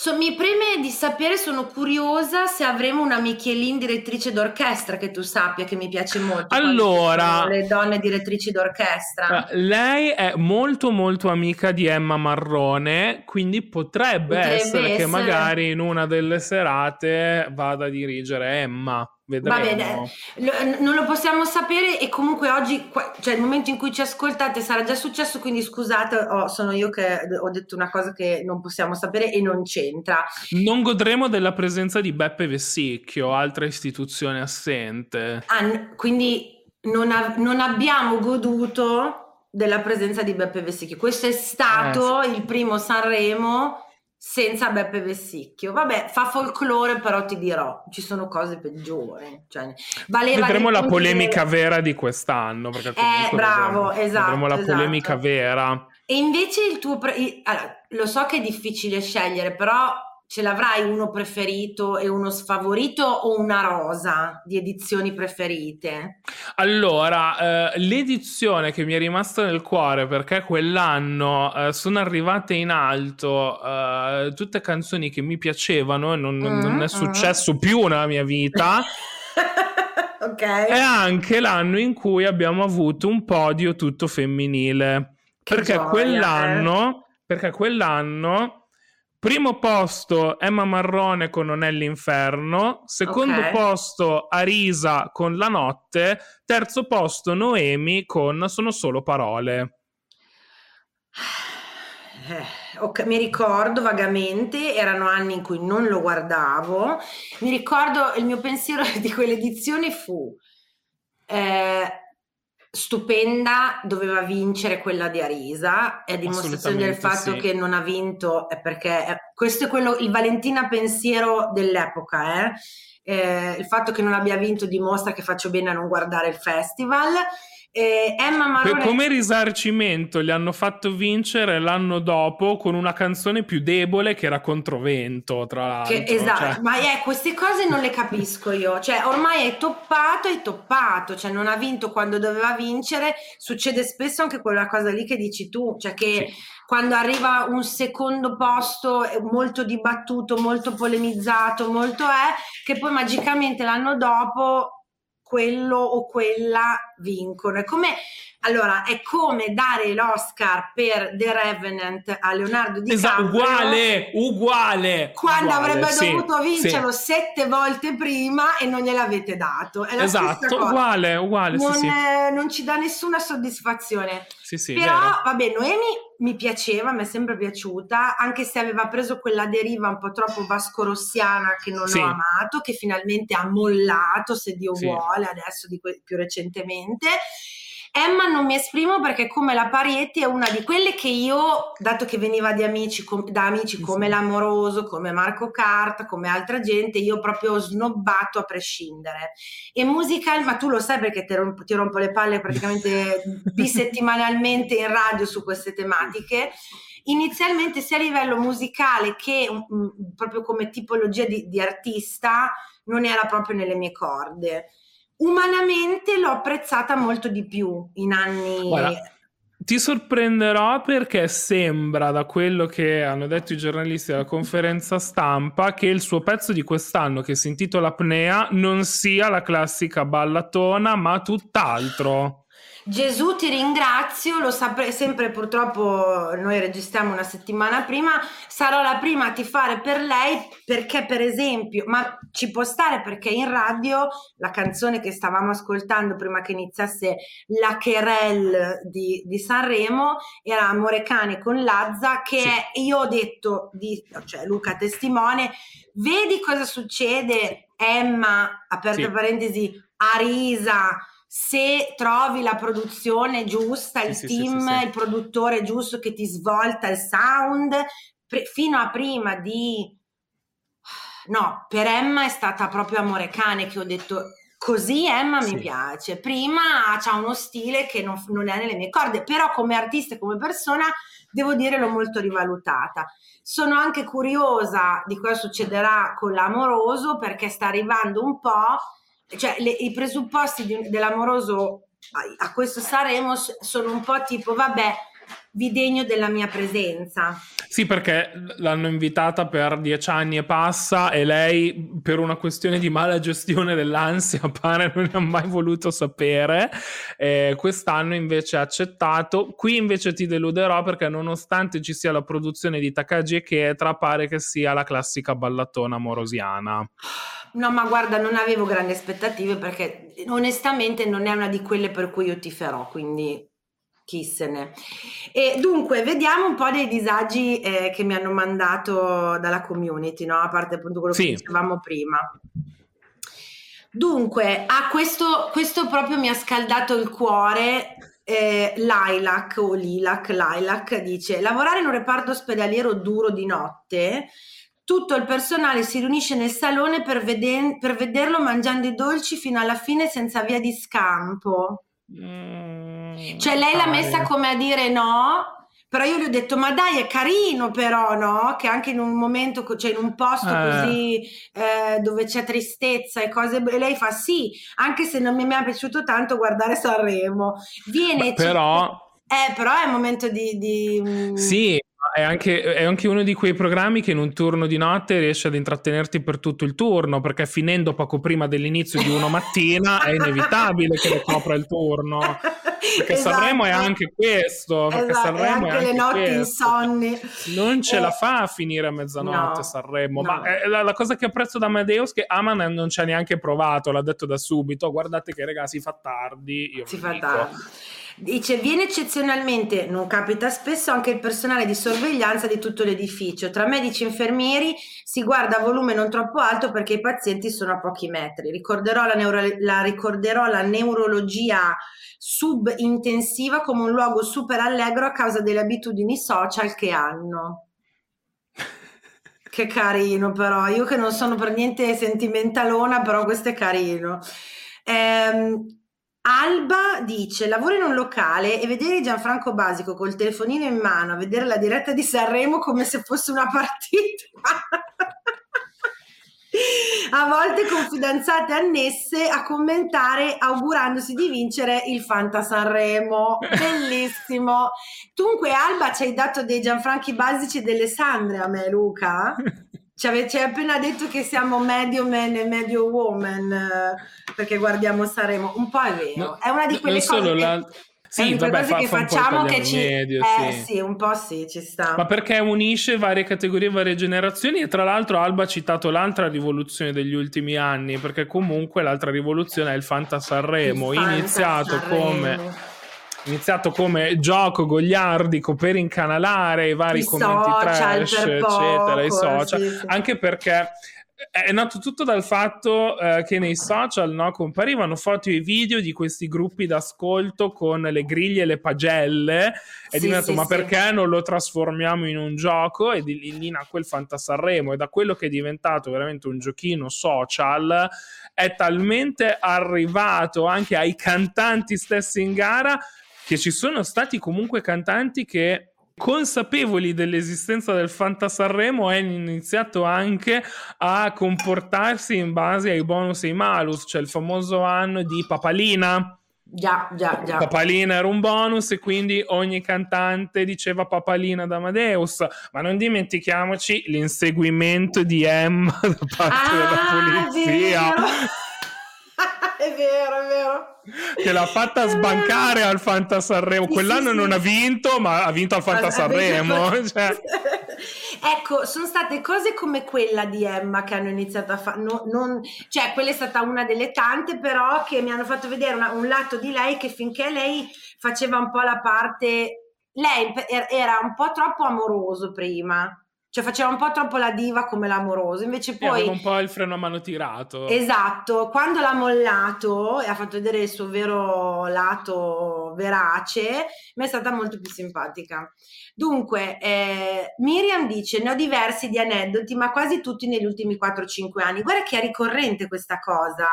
So, mi preme di sapere, sono curiosa se avremo una Michelin direttrice d'orchestra che tu sappia che mi piace molto. Allora, le donne direttrici d'orchestra. Eh, lei è molto molto amica di Emma Marrone, quindi potrebbe, potrebbe essere, essere che magari in una delle serate vada a dirigere Emma. Vedremo. Va bene, non lo possiamo sapere e comunque oggi, cioè il momento in cui ci ascoltate sarà già successo, quindi scusate, oh, sono io che ho detto una cosa che non possiamo sapere e non c'entra. Non godremo della presenza di Beppe Vessicchio, altra istituzione assente. Ah, quindi non, av- non abbiamo goduto della presenza di Beppe Vessicchio. Questo è stato eh, sì. il primo Sanremo senza Beppe Vessicchio. Vabbè, fa folklore, però ti dirò, ci sono cose peggiori. Cioè, vedremo la polemica di... vera di quest'anno. Perché eh, bravo, vedremo, esatto. Vedremo la esatto. polemica vera. E invece il tuo... Pre... Allora, lo so che è difficile scegliere, però ce l'avrai uno preferito e uno sfavorito o una rosa di edizioni preferite? Allora, eh, l'edizione che mi è rimasta nel cuore perché quell'anno eh, sono arrivate in alto eh, tutte canzoni che mi piacevano e non, mm, non è mm. successo mm. più nella mia vita. ok. È anche l'anno in cui abbiamo avuto un podio tutto femminile. Che perché gioia, quell'anno, eh. perché quell'anno Primo posto Emma Marrone con Non è l'inferno, secondo okay. posto Arisa con La notte, terzo posto Noemi con Sono solo parole. Eh, okay, mi ricordo vagamente, erano anni in cui non lo guardavo. Mi ricordo il mio pensiero di quell'edizione fu eh, stupenda, doveva vincere quella di Arisa, è dimostrazione del fatto sì. che non ha vinto, è perché è, questo è quello, il Valentina pensiero dell'epoca, eh? Eh, il fatto che non abbia vinto dimostra che faccio bene a non guardare il festival. Eh, Emma Marone... Come risarcimento li hanno fatto vincere l'anno dopo con una canzone più debole che era Controvento, tra l'altro. Che, esatto, cioè... ma eh, queste cose non le capisco io. Cioè, ormai è toppato, è toppato. Cioè, non ha vinto quando doveva vincere. Succede spesso anche quella cosa lì che dici tu. Cioè, che... Sì quando arriva un secondo posto molto dibattuto, molto polemizzato, molto è, che poi magicamente l'anno dopo quello o quella vincono. È come, allora, è come dare l'Oscar per The Revenant a Leonardo DiCaprio. Esatto, uguale, uguale. Quando uguale, avrebbe sì, dovuto vincerlo sì. sette volte prima e non gliel'avete dato. esatto, uguale, uguale. Non, sì, eh, non, ci dà nessuna soddisfazione. Sì, sì, Però, vero. vabbè, Noemi mi piaceva, mi è sempre piaciuta, anche se aveva preso quella deriva un po' troppo vasco-rossiana che non sì. ho amato, che finalmente ha mollato, se Dio sì. vuole, adesso di que- più recentemente. Emma non mi esprimo perché come la Parietti è una di quelle che io, dato che veniva amici, com- da amici come sì. l'Amoroso, come Marco Carta, come altra gente, io proprio ho snobbato a prescindere. E musical, ma tu lo sai perché ti rompo, ti rompo le palle praticamente bisettimanalmente in radio su queste tematiche inizialmente sia a livello musicale che um, proprio come tipologia di, di, artista non era proprio nelle mie corde umanamente l'ho apprezzata molto di più in anni... Guarda, ti sorprenderò perché sembra, da quello che hanno detto i giornalisti alla conferenza stampa, che il suo pezzo di quest'anno, che si intitola Apnea, non sia la classica ballatona, ma tutt'altro. Gesù ti ringrazio, lo saprei sempre purtroppo noi registriamo una settimana prima, sarò la prima a tifare per lei perché per esempio, ma ci può stare perché in radio la canzone che stavamo ascoltando prima che iniziasse la querelle di, di Sanremo era Amore Cane con Lazza che sì. è, io ho detto, di, cioè Luca testimone, vedi cosa succede Emma, aperta sì. parentesi, Arisa, se trovi la produzione giusta, il sì, team, sì, sì, il produttore giusto che ti svolta il sound, pre- fino a prima di... No, per Emma è stata proprio Amore Cane che ho detto così Emma mi piace. Prima ha uno stile che non, non, è nelle mie corde, però come artista e come persona devo dire l'ho molto rivalutata. Sono anche curiosa di cosa succederà con l'amoroso perché sta arrivando un po' cioè le, i presupposti di, dell'amoroso a, a questo Sanremo sono un po' tipo vabbè vi degno della mia presenza. Sì, perché l'hanno invitata per dieci anni e passa e lei per una questione di mala gestione dell'ansia pare non ne ha mai voluto sapere. Eh, quest'anno invece ha accettato. Qui invece ti deluderò perché nonostante ci sia la produzione di Takagi e Ketra pare che sia la classica ballatona morosiana. No, ma guarda, non avevo grandi aspettative perché onestamente non è una di quelle per cui io ti farò, quindi chi se ne. E dunque, vediamo un po' dei disagi eh, che mi hanno mandato dalla community, no? A parte appunto quello sì. che dicevamo prima. Dunque, ah, questo, questo proprio mi ha scaldato il cuore. Eh, Lilac o Lilac, Lilac dice: Lavorare in un reparto ospedaliero duro di notte tutto il personale si riunisce nel salone per, veder- per vederlo mangiando i dolci fino alla fine senza via di scampo. Mm, cioè lei l'ha messa come a dire no, però io gli ho detto ma dai è carino però no? Che anche in un momento cioè in un posto eh. così eh, dove c'è tristezza e cose e lei fa sì anche se non mi è piaciuto tanto guardare Sanremo. Viene però eh però è un momento di, di... Mm, sì è anche, è anche, uno di quei programmi che in un turno di notte riesce ad intrattenerti per tutto il turno, perché finendo poco prima dell'inizio di una mattina è inevitabile che lo copra il turno. Perché esatto. Sanremo è anche questo. Perché esatto, Sanremo è anche, le notti insonni. Non ce eh, la fa a finire a mezzanotte no, Sanremo. No. Ma la, la, cosa che apprezzo da Amadeus è che Aman non ci ha neanche provato, l'ha detto da subito. Guardate che ragazzi, si fa tardi. Io si fa dico. tardi. Dice, viene eccezionalmente, non capita spesso, anche il personale di sorveglianza di tutto l'edificio. Tra medici e infermieri si guarda a volume non troppo alto perché i pazienti sono a pochi metri. Ricorderò la, neuro- la, ricorderò la neurologia subintensiva come un luogo super allegro a causa delle abitudini social che hanno. Che carino però, io che non sono per niente sentimentalona, però questo è carino. Ehm, Alba dice: lavoro in un locale e vedere Gianfranco Basico col telefonino in mano a vedere la diretta di Sanremo come se fosse una partita. a volte con fidanzate annesse a commentare augurandosi di vincere il Fanta Sanremo. Bellissimo. Dunque, Alba ci hai dato dei Gianfranchi basici delle Sandre a me, Luca? Ci hai appena detto che siamo medio man e medio woman eh, perché guardiamo Sanremo. Un po' è vero. No, è una di quelle cose. La... Sì, vabbè, fa, che fa facciamo che ci medio, eh, sì. sì. un po' sì, ci sta. Ma perché unisce varie categorie, varie generazioni e tra l'altro Alba ha citato l'altra rivoluzione degli ultimi anni, perché comunque l'altra rivoluzione è il Fanta Sanremo, il Fanta iniziato Sanremo. come iniziato come gioco gogliardico per incanalare i vari I commenti trash, eccetera, poco, i social, sì, sì. anche perché è nato tutto dal fatto eh, che nei social no, comparivano foto e video di questi gruppi d'ascolto con le griglie e le pagelle e sì, diventato sì, ma sì. perché non lo trasformiamo in un gioco e di lì nacque il Fantasarremo e da quello che è diventato veramente un giochino social è talmente arrivato anche ai cantanti stessi in gara che ci sono stati comunque cantanti che consapevoli dell'esistenza del Fanta Sanremo hanno iniziato anche a comportarsi in base ai bonus e ai malus, cioè il famoso anno di Papalina. Già, già, già. Papalina era un bonus e quindi ogni cantante diceva Papalina ad Amadeus, ma non dimentichiamoci l'inseguimento di Emma da parte ah, della polizia. è vero, è vero. Che l'ha fatta sbancare al Fanta Sanremo. Sì, Quell'anno sì, non sì. ha vinto, ma ha vinto al Fanta Sanremo. Cioè. ecco, sono state cose come quella di Emma che hanno iniziato a fare. No, cioè, quella è stata una delle tante, però, che mi hanno fatto vedere una, un lato di lei che finché lei faceva un po' la parte. Lei era un po' troppo amoroso prima cioè faceva un po' troppo la diva come l'amoroso, invece poi... Aveva un po' il freno a mano tirato. Esatto, quando l'ha mollato e ha fatto vedere il suo vero lato verace, mi è stata molto più simpatica. Dunque, eh, Miriam dice, ne ho diversi di aneddoti, ma quasi tutti negli ultimi 4-5 anni. Guarda che è ricorrente questa cosa,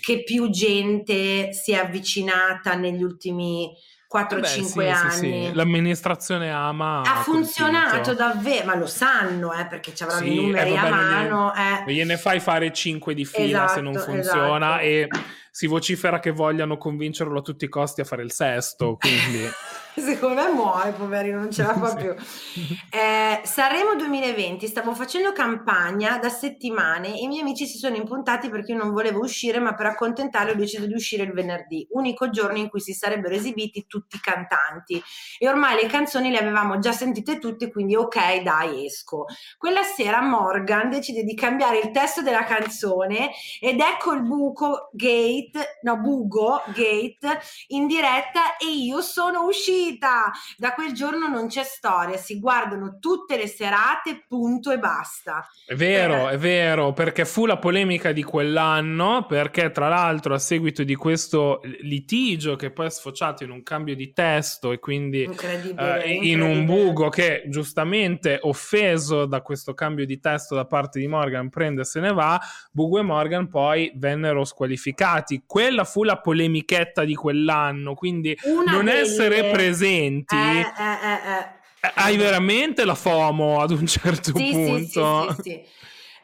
che più gente si è avvicinata negli ultimi 4-5 sì, anni. Sì, sì. L'amministrazione ama. Ha funzionato davvero, ma lo sanno eh, perché ci avranno i eh, numeri eh, vabbè, a mano. Gliene, eh. gliene fai fare 5 di fila esatto, se non esatto, funziona esatto. e si vocifera che vogliano convincerlo a tutti i costi a fare il sesto. Quindi. Secondo me muore, poverino, non ce la fa più. Eh, Sanremo 2020, stavo facendo campagna da settimane e i miei amici si sono impuntati perché io non volevo uscire, ma per accontentarli ho deciso di uscire il venerdì, unico giorno in cui si sarebbero esibiti tutti i cantanti. E ormai le canzoni le avevamo già sentite tutte, quindi ok, dai, esco. Quella sera Morgan decide di cambiare il testo della canzone ed ecco il buco gate, no, bugo gate in diretta e io sono uscita uscita. Da quel giorno non c'è storia, si guardano tutte le serate, punto e basta. È vero, per... è vero, perché fu la polemica di quell'anno, perché tra l'altro a seguito di questo litigio che poi è sfociato in un cambio di testo e quindi eh, in un bugo che giustamente offeso da questo cambio di testo da parte di Morgan prende e se ne va, Bugo e Morgan poi vennero squalificati. Quella fu la polemichetta di quell'anno, quindi Una non essere presenti presenti, eh, eh, eh, hai veramente la FOMO ad un certo sì, punto. Sì, sì, sì,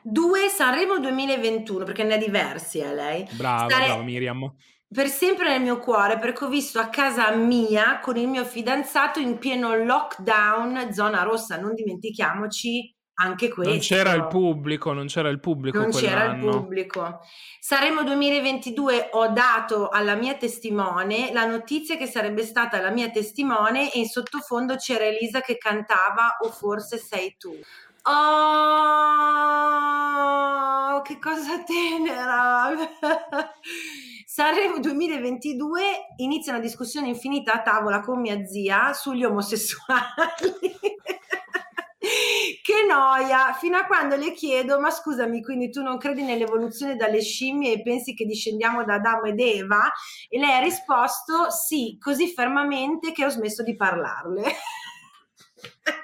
Due Sanremo 2021, perché ne ha diversi a lei. Brava, Stare... brava Miriam per sempre nel mio cuore perché ho visto a casa mia con il mio fidanzato in pieno lockdown, zona rossa, non dimentichiamoci anche questo. Non c'era il pubblico, non c'era il pubblico. Non c'era il pubblico. Saremo 2022, ho dato alla mia testimone la notizia che sarebbe stata la mia testimone e in sottofondo c'era Elisa che cantava o forse sei tu. Oh, che cosa tenera! Sanremo 2022 inizia una discussione infinita a tavola con mia zia sugli omosessuali. Che noia, fino a quando le chiedo, ma scusami, quindi tu non credi nell'evoluzione dalle scimmie e pensi che discendiamo da Adamo ed Eva? E lei ha risposto sì, così fermamente che ho smesso di parlarle.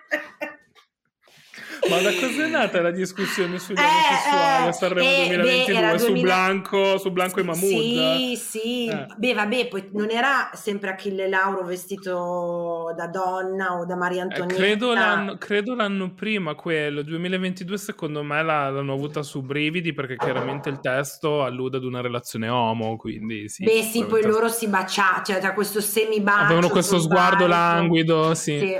Ma da cosa è nata la discussione sugli eh, omosessuali a eh, Sanremo eh, 2022? Beh, su, 2000... Blanco, su Blanco e Mahmood? Sì, sì. Eh. Beh, vabbè, poi non era sempre Achille Lauro vestito da donna o da Maria eh, Antonietta. Eh, credo, l'anno, credo, l'anno, prima quello, 2022 secondo me l'hanno avuta su Brividi perché chiaramente il testo allude ad una relazione omo, quindi sì. Beh sì, poi loro si baciavano, cioè tra questo semi-bacio. Avevano questo sguardo languido, sì. sì.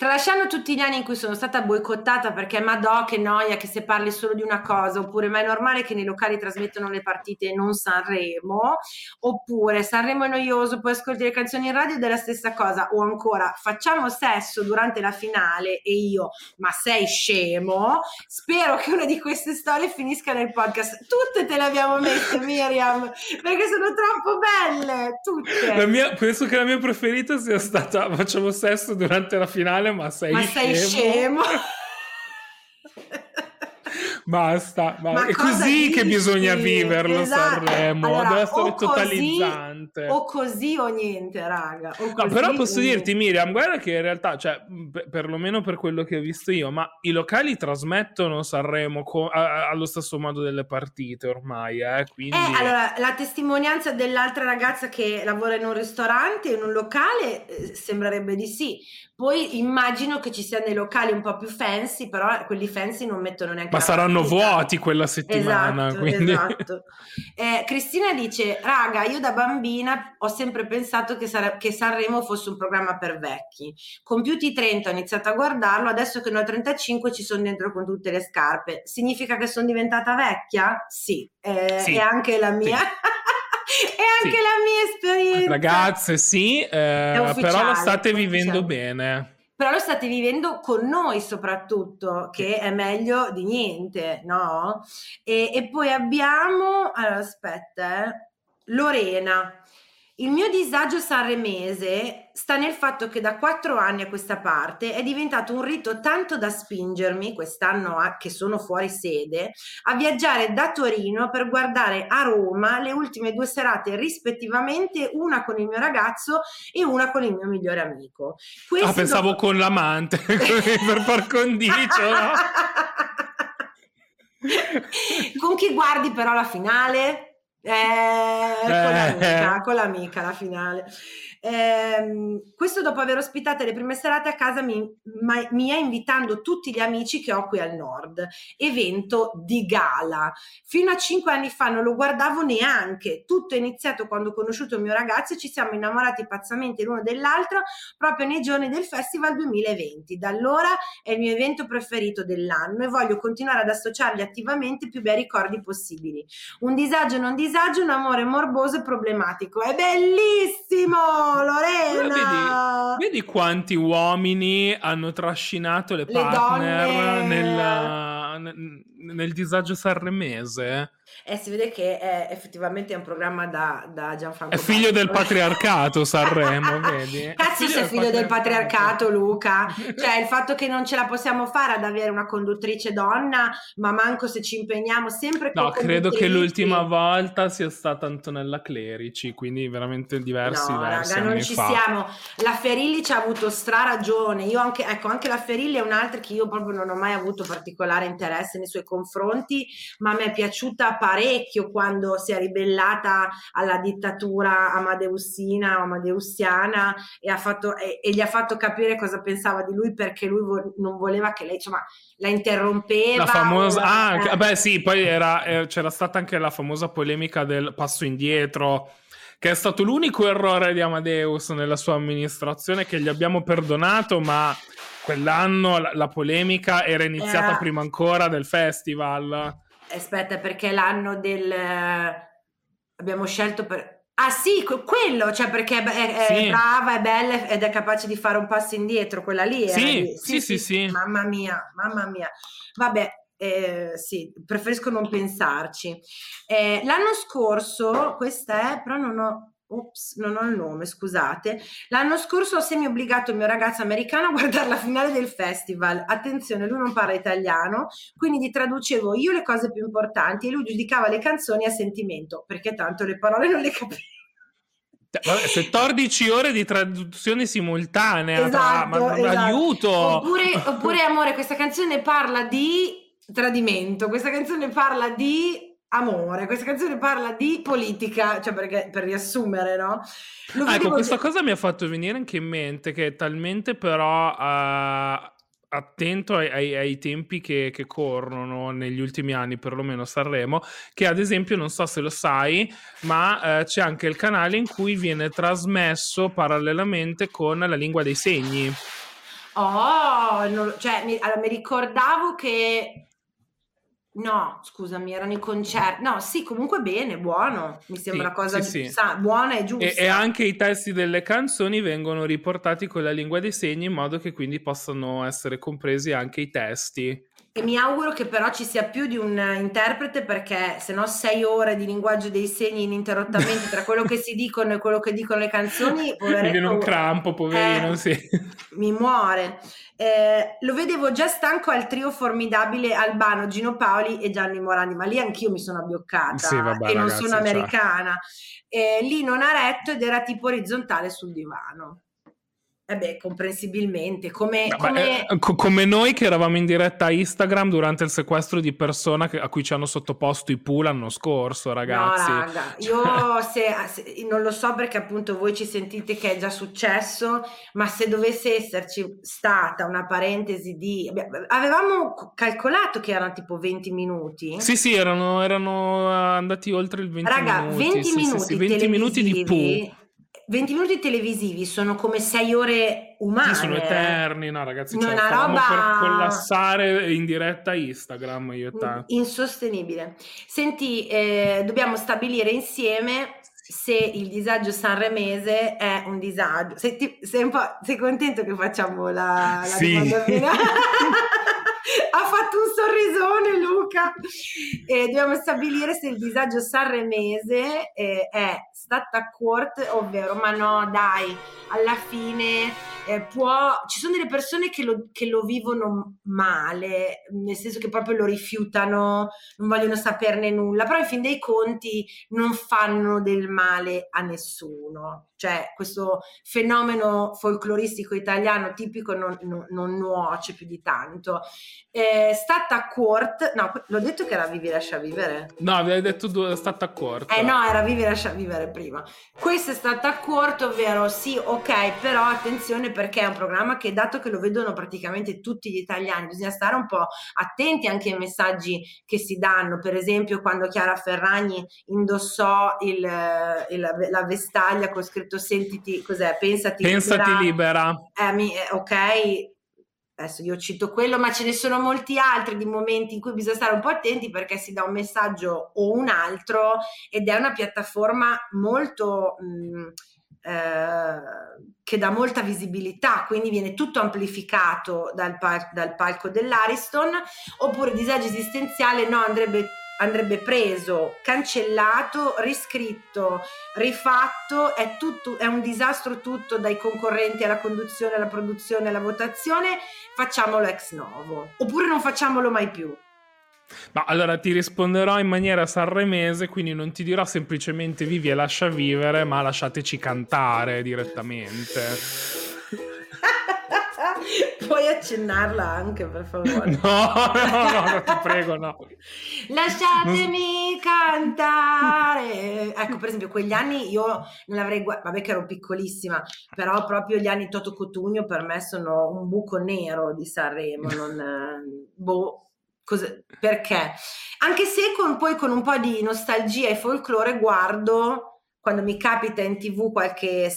Tralasciando tutti gli anni in cui sono stata boicottata perché madò che noia che se parli solo di una cosa, oppure ma è normale che nei locali trasmettono le partite e non Sanremo, oppure Sanremo è noioso, poi ascolti le canzoni in radio ed è la stessa cosa, o ancora facciamo sesso durante la finale e io, ma sei scemo? Spero che una di queste storie finisca nel podcast. Tutte te le abbiamo messe Miriam, perché sono troppo belle, tutte. La mia, penso che la mia preferita sia stata facciamo sesso durante la finale ma sei ma sei scemo. scemo. Basta, ma è così dici? che bisogna viverlo esatto. Sanremo, allora, deve essere totalizzante. o così o niente, raga. O no, però posso dirti, Miriam, guarda che in realtà, cioè, per, perlomeno per quello che ho visto io, ma i locali trasmettono Sanremo co- a- allo stesso modo delle partite ormai, eh, quindi... Eh, allora, la testimonianza dell'altra ragazza che lavora in un ristorante, in un locale, eh, sembrerebbe di sì. Poi immagino che ci siano dei locali un po' più fancy, però quelli fancy non mettono neanche... Ma saranno vuoti quella settimana. Esatto, quindi... esatto. Eh, Cristina dice, raga, io da bambina ho sempre pensato che, sare- che, Sanremo fosse un programma per vecchi. Compiuti i 30 ho iniziato a guardarlo, adesso che ne ho 35 ci sono dentro con tutte le scarpe. Significa che sono diventata vecchia? Sì, eh, sì. è anche la mia... Sì. è anche sì. la mia esperienza. Ragazze, sì, eh, però lo state vivendo bene. Però lo state vivendo con noi soprattutto, che è meglio di niente, no? E, e poi abbiamo, allora aspetta, eh, Lorena. Il mio disagio sanremese sta nel fatto che da quattro anni a questa parte è diventato un rito tanto da spingermi, quest'anno a, che sono fuori sede, a viaggiare da Torino per guardare a Roma le ultime due serate rispettivamente, una con il mio ragazzo e una con il mio migliore amico. Questo ah, pensavo dopo... con l'amante, per par condicio, no? con chi guardi però la finale? Eh, con l'amica, eh. con l'amica la finale. Eh, questo dopo aver ospitato le prime serate a casa mi, ma, mia invitando tutti gli amici che ho qui al nord. Evento di gala. Fino a cinque anni fa non lo guardavo neanche. Tutto è iniziato quando ho conosciuto il mio ragazzo e ci siamo innamorati pazzamente l'uno dell'altro proprio nei giorni del Festival 2020. Da allora è il mio evento preferito dell'anno e voglio continuare ad associargli attivamente più bei ricordi possibili. Un disagio non disagio, un amore morboso e problematico. È bellissimo! Lorena! Vedi, vedi, quanti uomini hanno trascinato le, le partner nel, nel disagio sanremese? Eh, si vede che è, effettivamente è un programma da, da Gianfranco. È figlio del patriarcato Sanremo, vedi? Cazzo sei figlio del patriarcato, Luca. Cioè il fatto che non ce la possiamo fare ad avere una conduttrice donna, ma manco se ci impegniamo sempre No, credo che l'ultima volta sia stata Antonella Clerici, quindi veramente diversi, no, diversi raga, non ci fa. siamo. La Ferilli ci ha avuto stra ragione. Io anche, ecco, anche la Ferilli è un'altra che io proprio non ho mai avuto particolare interesse nei suoi confronti, ma mi è piaciuta parecchio quando si è ribellata alla dittatura amadeussina o amadeusiana e, fatto, e, e, gli ha fatto capire cosa pensava di lui perché lui vo- non voleva che lei insomma, la interrompeva. La famosa, ah, eh. beh sì, poi era, eh, c'era stata anche la famosa polemica del passo indietro che è stato l'unico errore di Amadeus nella sua amministrazione che gli abbiamo perdonato, ma quell'anno la, la polemica era iniziata era... prima ancora del festival aspetta, perché l'anno del... abbiamo scelto per... Ah sì, quello, cioè perché è, è, sì. brava, è bella ed è capace di fare un passo indietro, quella lì. Sì, sì, sì, sì, sì, Mamma mia, mamma mia. Vabbè, eh, sì, preferisco non pensarci. Eh, l'anno scorso, questa è, però non ho, Ops, non ho il nome, scusate. L'anno scorso ho semi obbligato il mio ragazzo americano a guardare la finale del festival. Attenzione, lui non parla italiano, quindi gli traducevo io le cose più importanti e lui giudicava le canzoni a sentimento, perché tanto le parole non le capiva. Vabbè, 14 ore di traduzione simultanea, esatto, tra... ma, esatto. aiuto! Oppure, oppure, amore, questa canzone parla di tradimento, questa canzone parla di amore, questa canzone parla di politica, cioè perché, per riassumere, no? Ah, ecco, questa che... cosa mi ha fatto venire anche in mente che è talmente però uh, attento ai, ai, ai tempi che, che, corrono negli ultimi anni, perlomeno Sanremo, che ad esempio, non so se lo sai, ma uh, c'è anche il canale in cui viene trasmesso parallelamente con la lingua dei segni. Oh, non, cioè, mi, allora, mi ricordavo che No, scusami, erano i concerti. No, sì, comunque bene, buono. Mi sembra sì, cosa sì, sì. Buona e giusta. E, e, anche i testi delle canzoni vengono riportati con la lingua dei segni in modo che quindi possano essere compresi anche i testi. E mi auguro che però ci sia più di un interprete perché se no sei ore di linguaggio dei segni ininterrottamente tra quello che si dicono e quello che dicono le canzoni. Poveretto, mi viene un crampo, poverino, eh, sì. Mi muore. Eh, lo vedevo già stanco al trio formidabile Albano, Gino Paoli e Gianni Morandi, ma lì anch'io mi sono abbioccata sì, vabbè, e non ragazzi, sono cioè. americana. Eh, lì non ha retto ed era tipo orizzontale sul divano. Eh beh, comprensibilmente, come, Beh, come... Eh, come... noi che eravamo in diretta a Instagram durante il sequestro di persona che, a cui ci hanno sottoposto i pool l'anno scorso, ragazzi. No, raga, io se, se, non lo so perché appunto voi ci sentite che è già successo, ma se dovesse esserci stata una parentesi di... Avevamo calcolato che erano tipo 20 minuti. Sì, sì, erano, erano andati oltre il 20 raga, minuti. 20 sì, minuti, sì, sì, 20 minuti di poo 20 minuti televisivi sono come 6 ore umane. Sì, sono eterni, no ragazzi, cioè, una roba... per collassare in diretta Instagram io e te. Insostenibile. Senti, eh, dobbiamo stabilire insieme se il disagio sanremese è un disagio. Sei, ti, sei, un sei contento che facciamo la, la sì. ha fatto un sorrisone Luca. E dobbiamo stabilire se il disagio sanremese eh, è stata court, ovvero ma no dai, alla fine eh, può... Ci sono delle persone che lo, che lo vivono male, nel senso che proprio lo rifiutano, non vogliono saperne nulla, però in fin dei conti non fanno del male a nessuno cioè questo fenomeno folcloristico italiano tipico non, non, non nuoce più di tanto. Eh, stata a court, no, l'ho detto che era Vivi lascia vivere. No, avevi detto due, stata a court. Eh no, era Vivi lascia vivere prima. Questo è stata a court, ovvero sì, ok, però attenzione perché è un programma che dato che lo vedono praticamente tutti gli italiani, bisogna stare un po' attenti anche ai messaggi che si danno. Per esempio, quando Chiara Ferragni indossò il, il, la vestaglia con scritto sentiti, cos'è? Pensati, Pensati libera. libera. Eh, mi, eh, ok, adesso io cito quello, ma ce ne sono molti altri di momenti in cui bisogna stare un po' attenti perché si dà un messaggio o un altro ed è una piattaforma molto... Mh, mm, eh, che dà molta visibilità, quindi viene tutto amplificato dal, pal- dal palco dell'Ariston, oppure disagio esistenziale no, andrebbe andrebbe preso, cancellato, riscritto, rifatto, è, tutto, è un disastro tutto dai concorrenti alla conduzione, alla produzione, alla votazione, facciamolo ex novo, oppure non facciamolo mai più. Ma allora ti risponderò in maniera sanremese, quindi non ti dirò semplicemente vivi e lascia vivere, ma lasciateci cantare direttamente. Puoi accennarla anche, per favore. No, no, no, ti prego, no. Lasciatemi cantare. Ecco, per esempio, quegli anni io non avrei guardato, vabbè che ero piccolissima, però proprio gli anni Toto Cotugno per me sono un buco nero di Sanremo, non... boh, cos'è, perché? Anche se con, poi con un po' di nostalgia e folklore guardo quando mi capita in tv qualche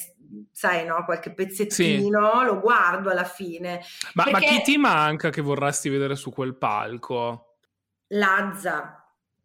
sai, no, qualche pezzettino, sì. lo guardo alla fine. Ma, ma, chi ti manca che vorresti vedere su quel palco? Lazza.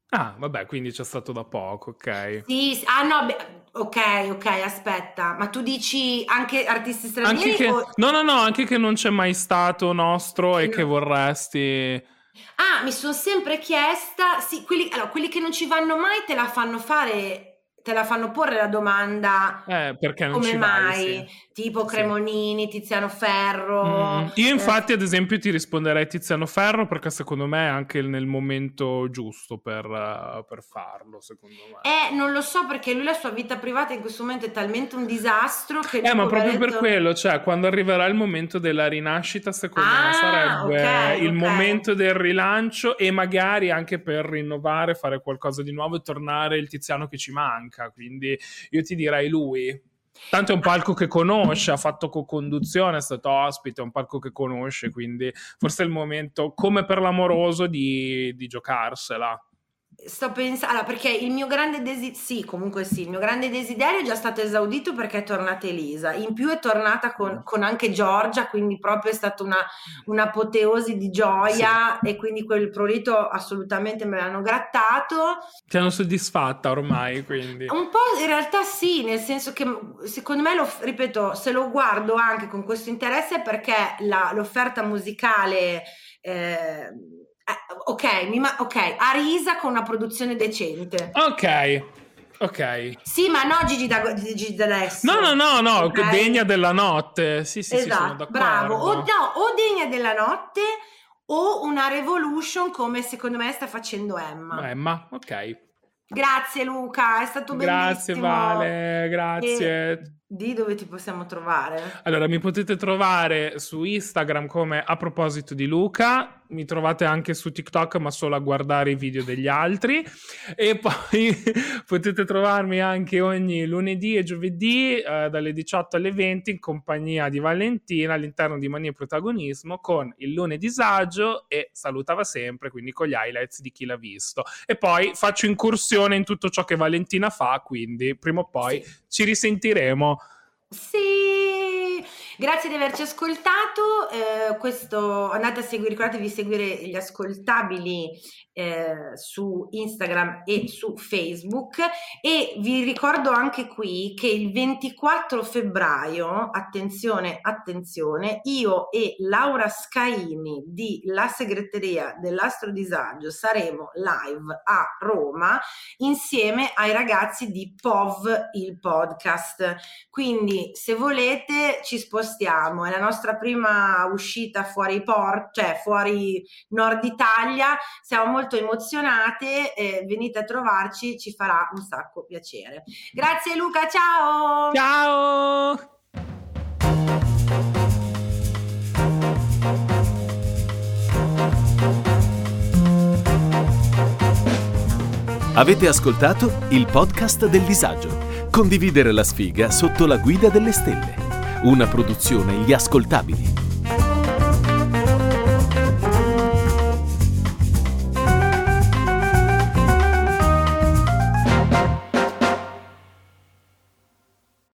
Ah, vabbè, quindi c'è stato da poco, ok. Sì, ah no, beh, ok, ok, aspetta, ma tu dici anche artisti stranieri? Anche che, o... No, no, no, anche che non c'è mai stato nostro sì, e no. che vorresti... Ah, mi sono sempre chiesta, sì, quelli, allora, quelli che non ci vanno mai te la fanno fare te la fanno porre la domanda eh, perché non come mai, vai, sì. tipo Cremonini, Tiziano Ferro. Mm. Io infatti eh. ad esempio ti risponderei Tiziano Ferro perché secondo me è anche nel momento giusto per, uh, per, farlo, secondo me. Eh, non lo so perché lui la sua vita privata in questo momento è talmente un disastro che... Eh, ma proprio per quello, cioè quando arriverà il momento della rinascita secondo ah, me sarebbe okay, il okay. momento del rilancio e magari anche per rinnovare, fare qualcosa di nuovo e tornare il Tiziano che ci manca, quindi io ti direi lui. Tanto è un palco che conosce, ha fatto co-conduzione, è stato ospite, è un palco che conosce, quindi forse è il momento, come per l'amoroso, di, di giocarsela. Sto pensando, allora, perché il mio grande desiderio, sì, comunque sì, il mio grande desiderio è già stato esaudito perché è tornata Elisa. In più è tornata con, con anche Giorgia, quindi proprio è stata una, un'apoteosi di gioia sì. e quindi quel prurito assolutamente me l'hanno grattato. Ti hanno soddisfatta ormai, quindi. Un po' in realtà sì, nel senso che secondo me, lo, ripeto, se lo guardo anche con questo interesse è perché la, l'offerta musicale... Eh, ok, mi ma- ok, Arisa con una produzione decente. Ok. Ok. Sì, ma no Gigi, da, Gigi D'Alessio. No, no, no, no, okay. degna della notte. Sì, sì, esatto, sì, bravo. O, no, o degna della notte o una revolution come secondo me sta facendo Emma. Emma, ok. Grazie Luca, è stato grazie, bellissimo. Grazie Vale, grazie. E di dove ti possiamo trovare? Allora, mi potete trovare su Instagram come a proposito di Luca, mi trovate anche su TikTok, ma solo a guardare i video degli altri. E poi potete trovarmi anche ogni lunedì e giovedì eh, dalle 18 alle 20 in compagnia di Valentina all'interno di Mania Protagonismo con il lunedì sagio e salutava sempre, quindi con gli highlights di chi l'ha visto. E poi faccio incursione in tutto ciò che Valentina fa, quindi prima o poi sì. ci risentiremo. Sí, Grazie di averci ascoltato. Eh, questo andate a seguire, ricordatevi di seguire gli ascoltabili eh, su Instagram e su Facebook e vi ricordo anche qui che il 24 febbraio, attenzione, attenzione, io e Laura Scaini di La Segreteria dell'Astro Disagio saremo live a Roma insieme ai ragazzi di POV il podcast. Quindi se volete ci spostiamo, è la nostra prima uscita fuori port, cioè fuori Nord Italia, siamo molto molto emozionate, eh, venite a trovarci, ci farà un sacco piacere. Grazie Luca, ciao! Ciao! Avete ascoltato il podcast del disagio. Condividere la sfiga sotto la guida delle stelle. Una produzione Gli Ascoltabili.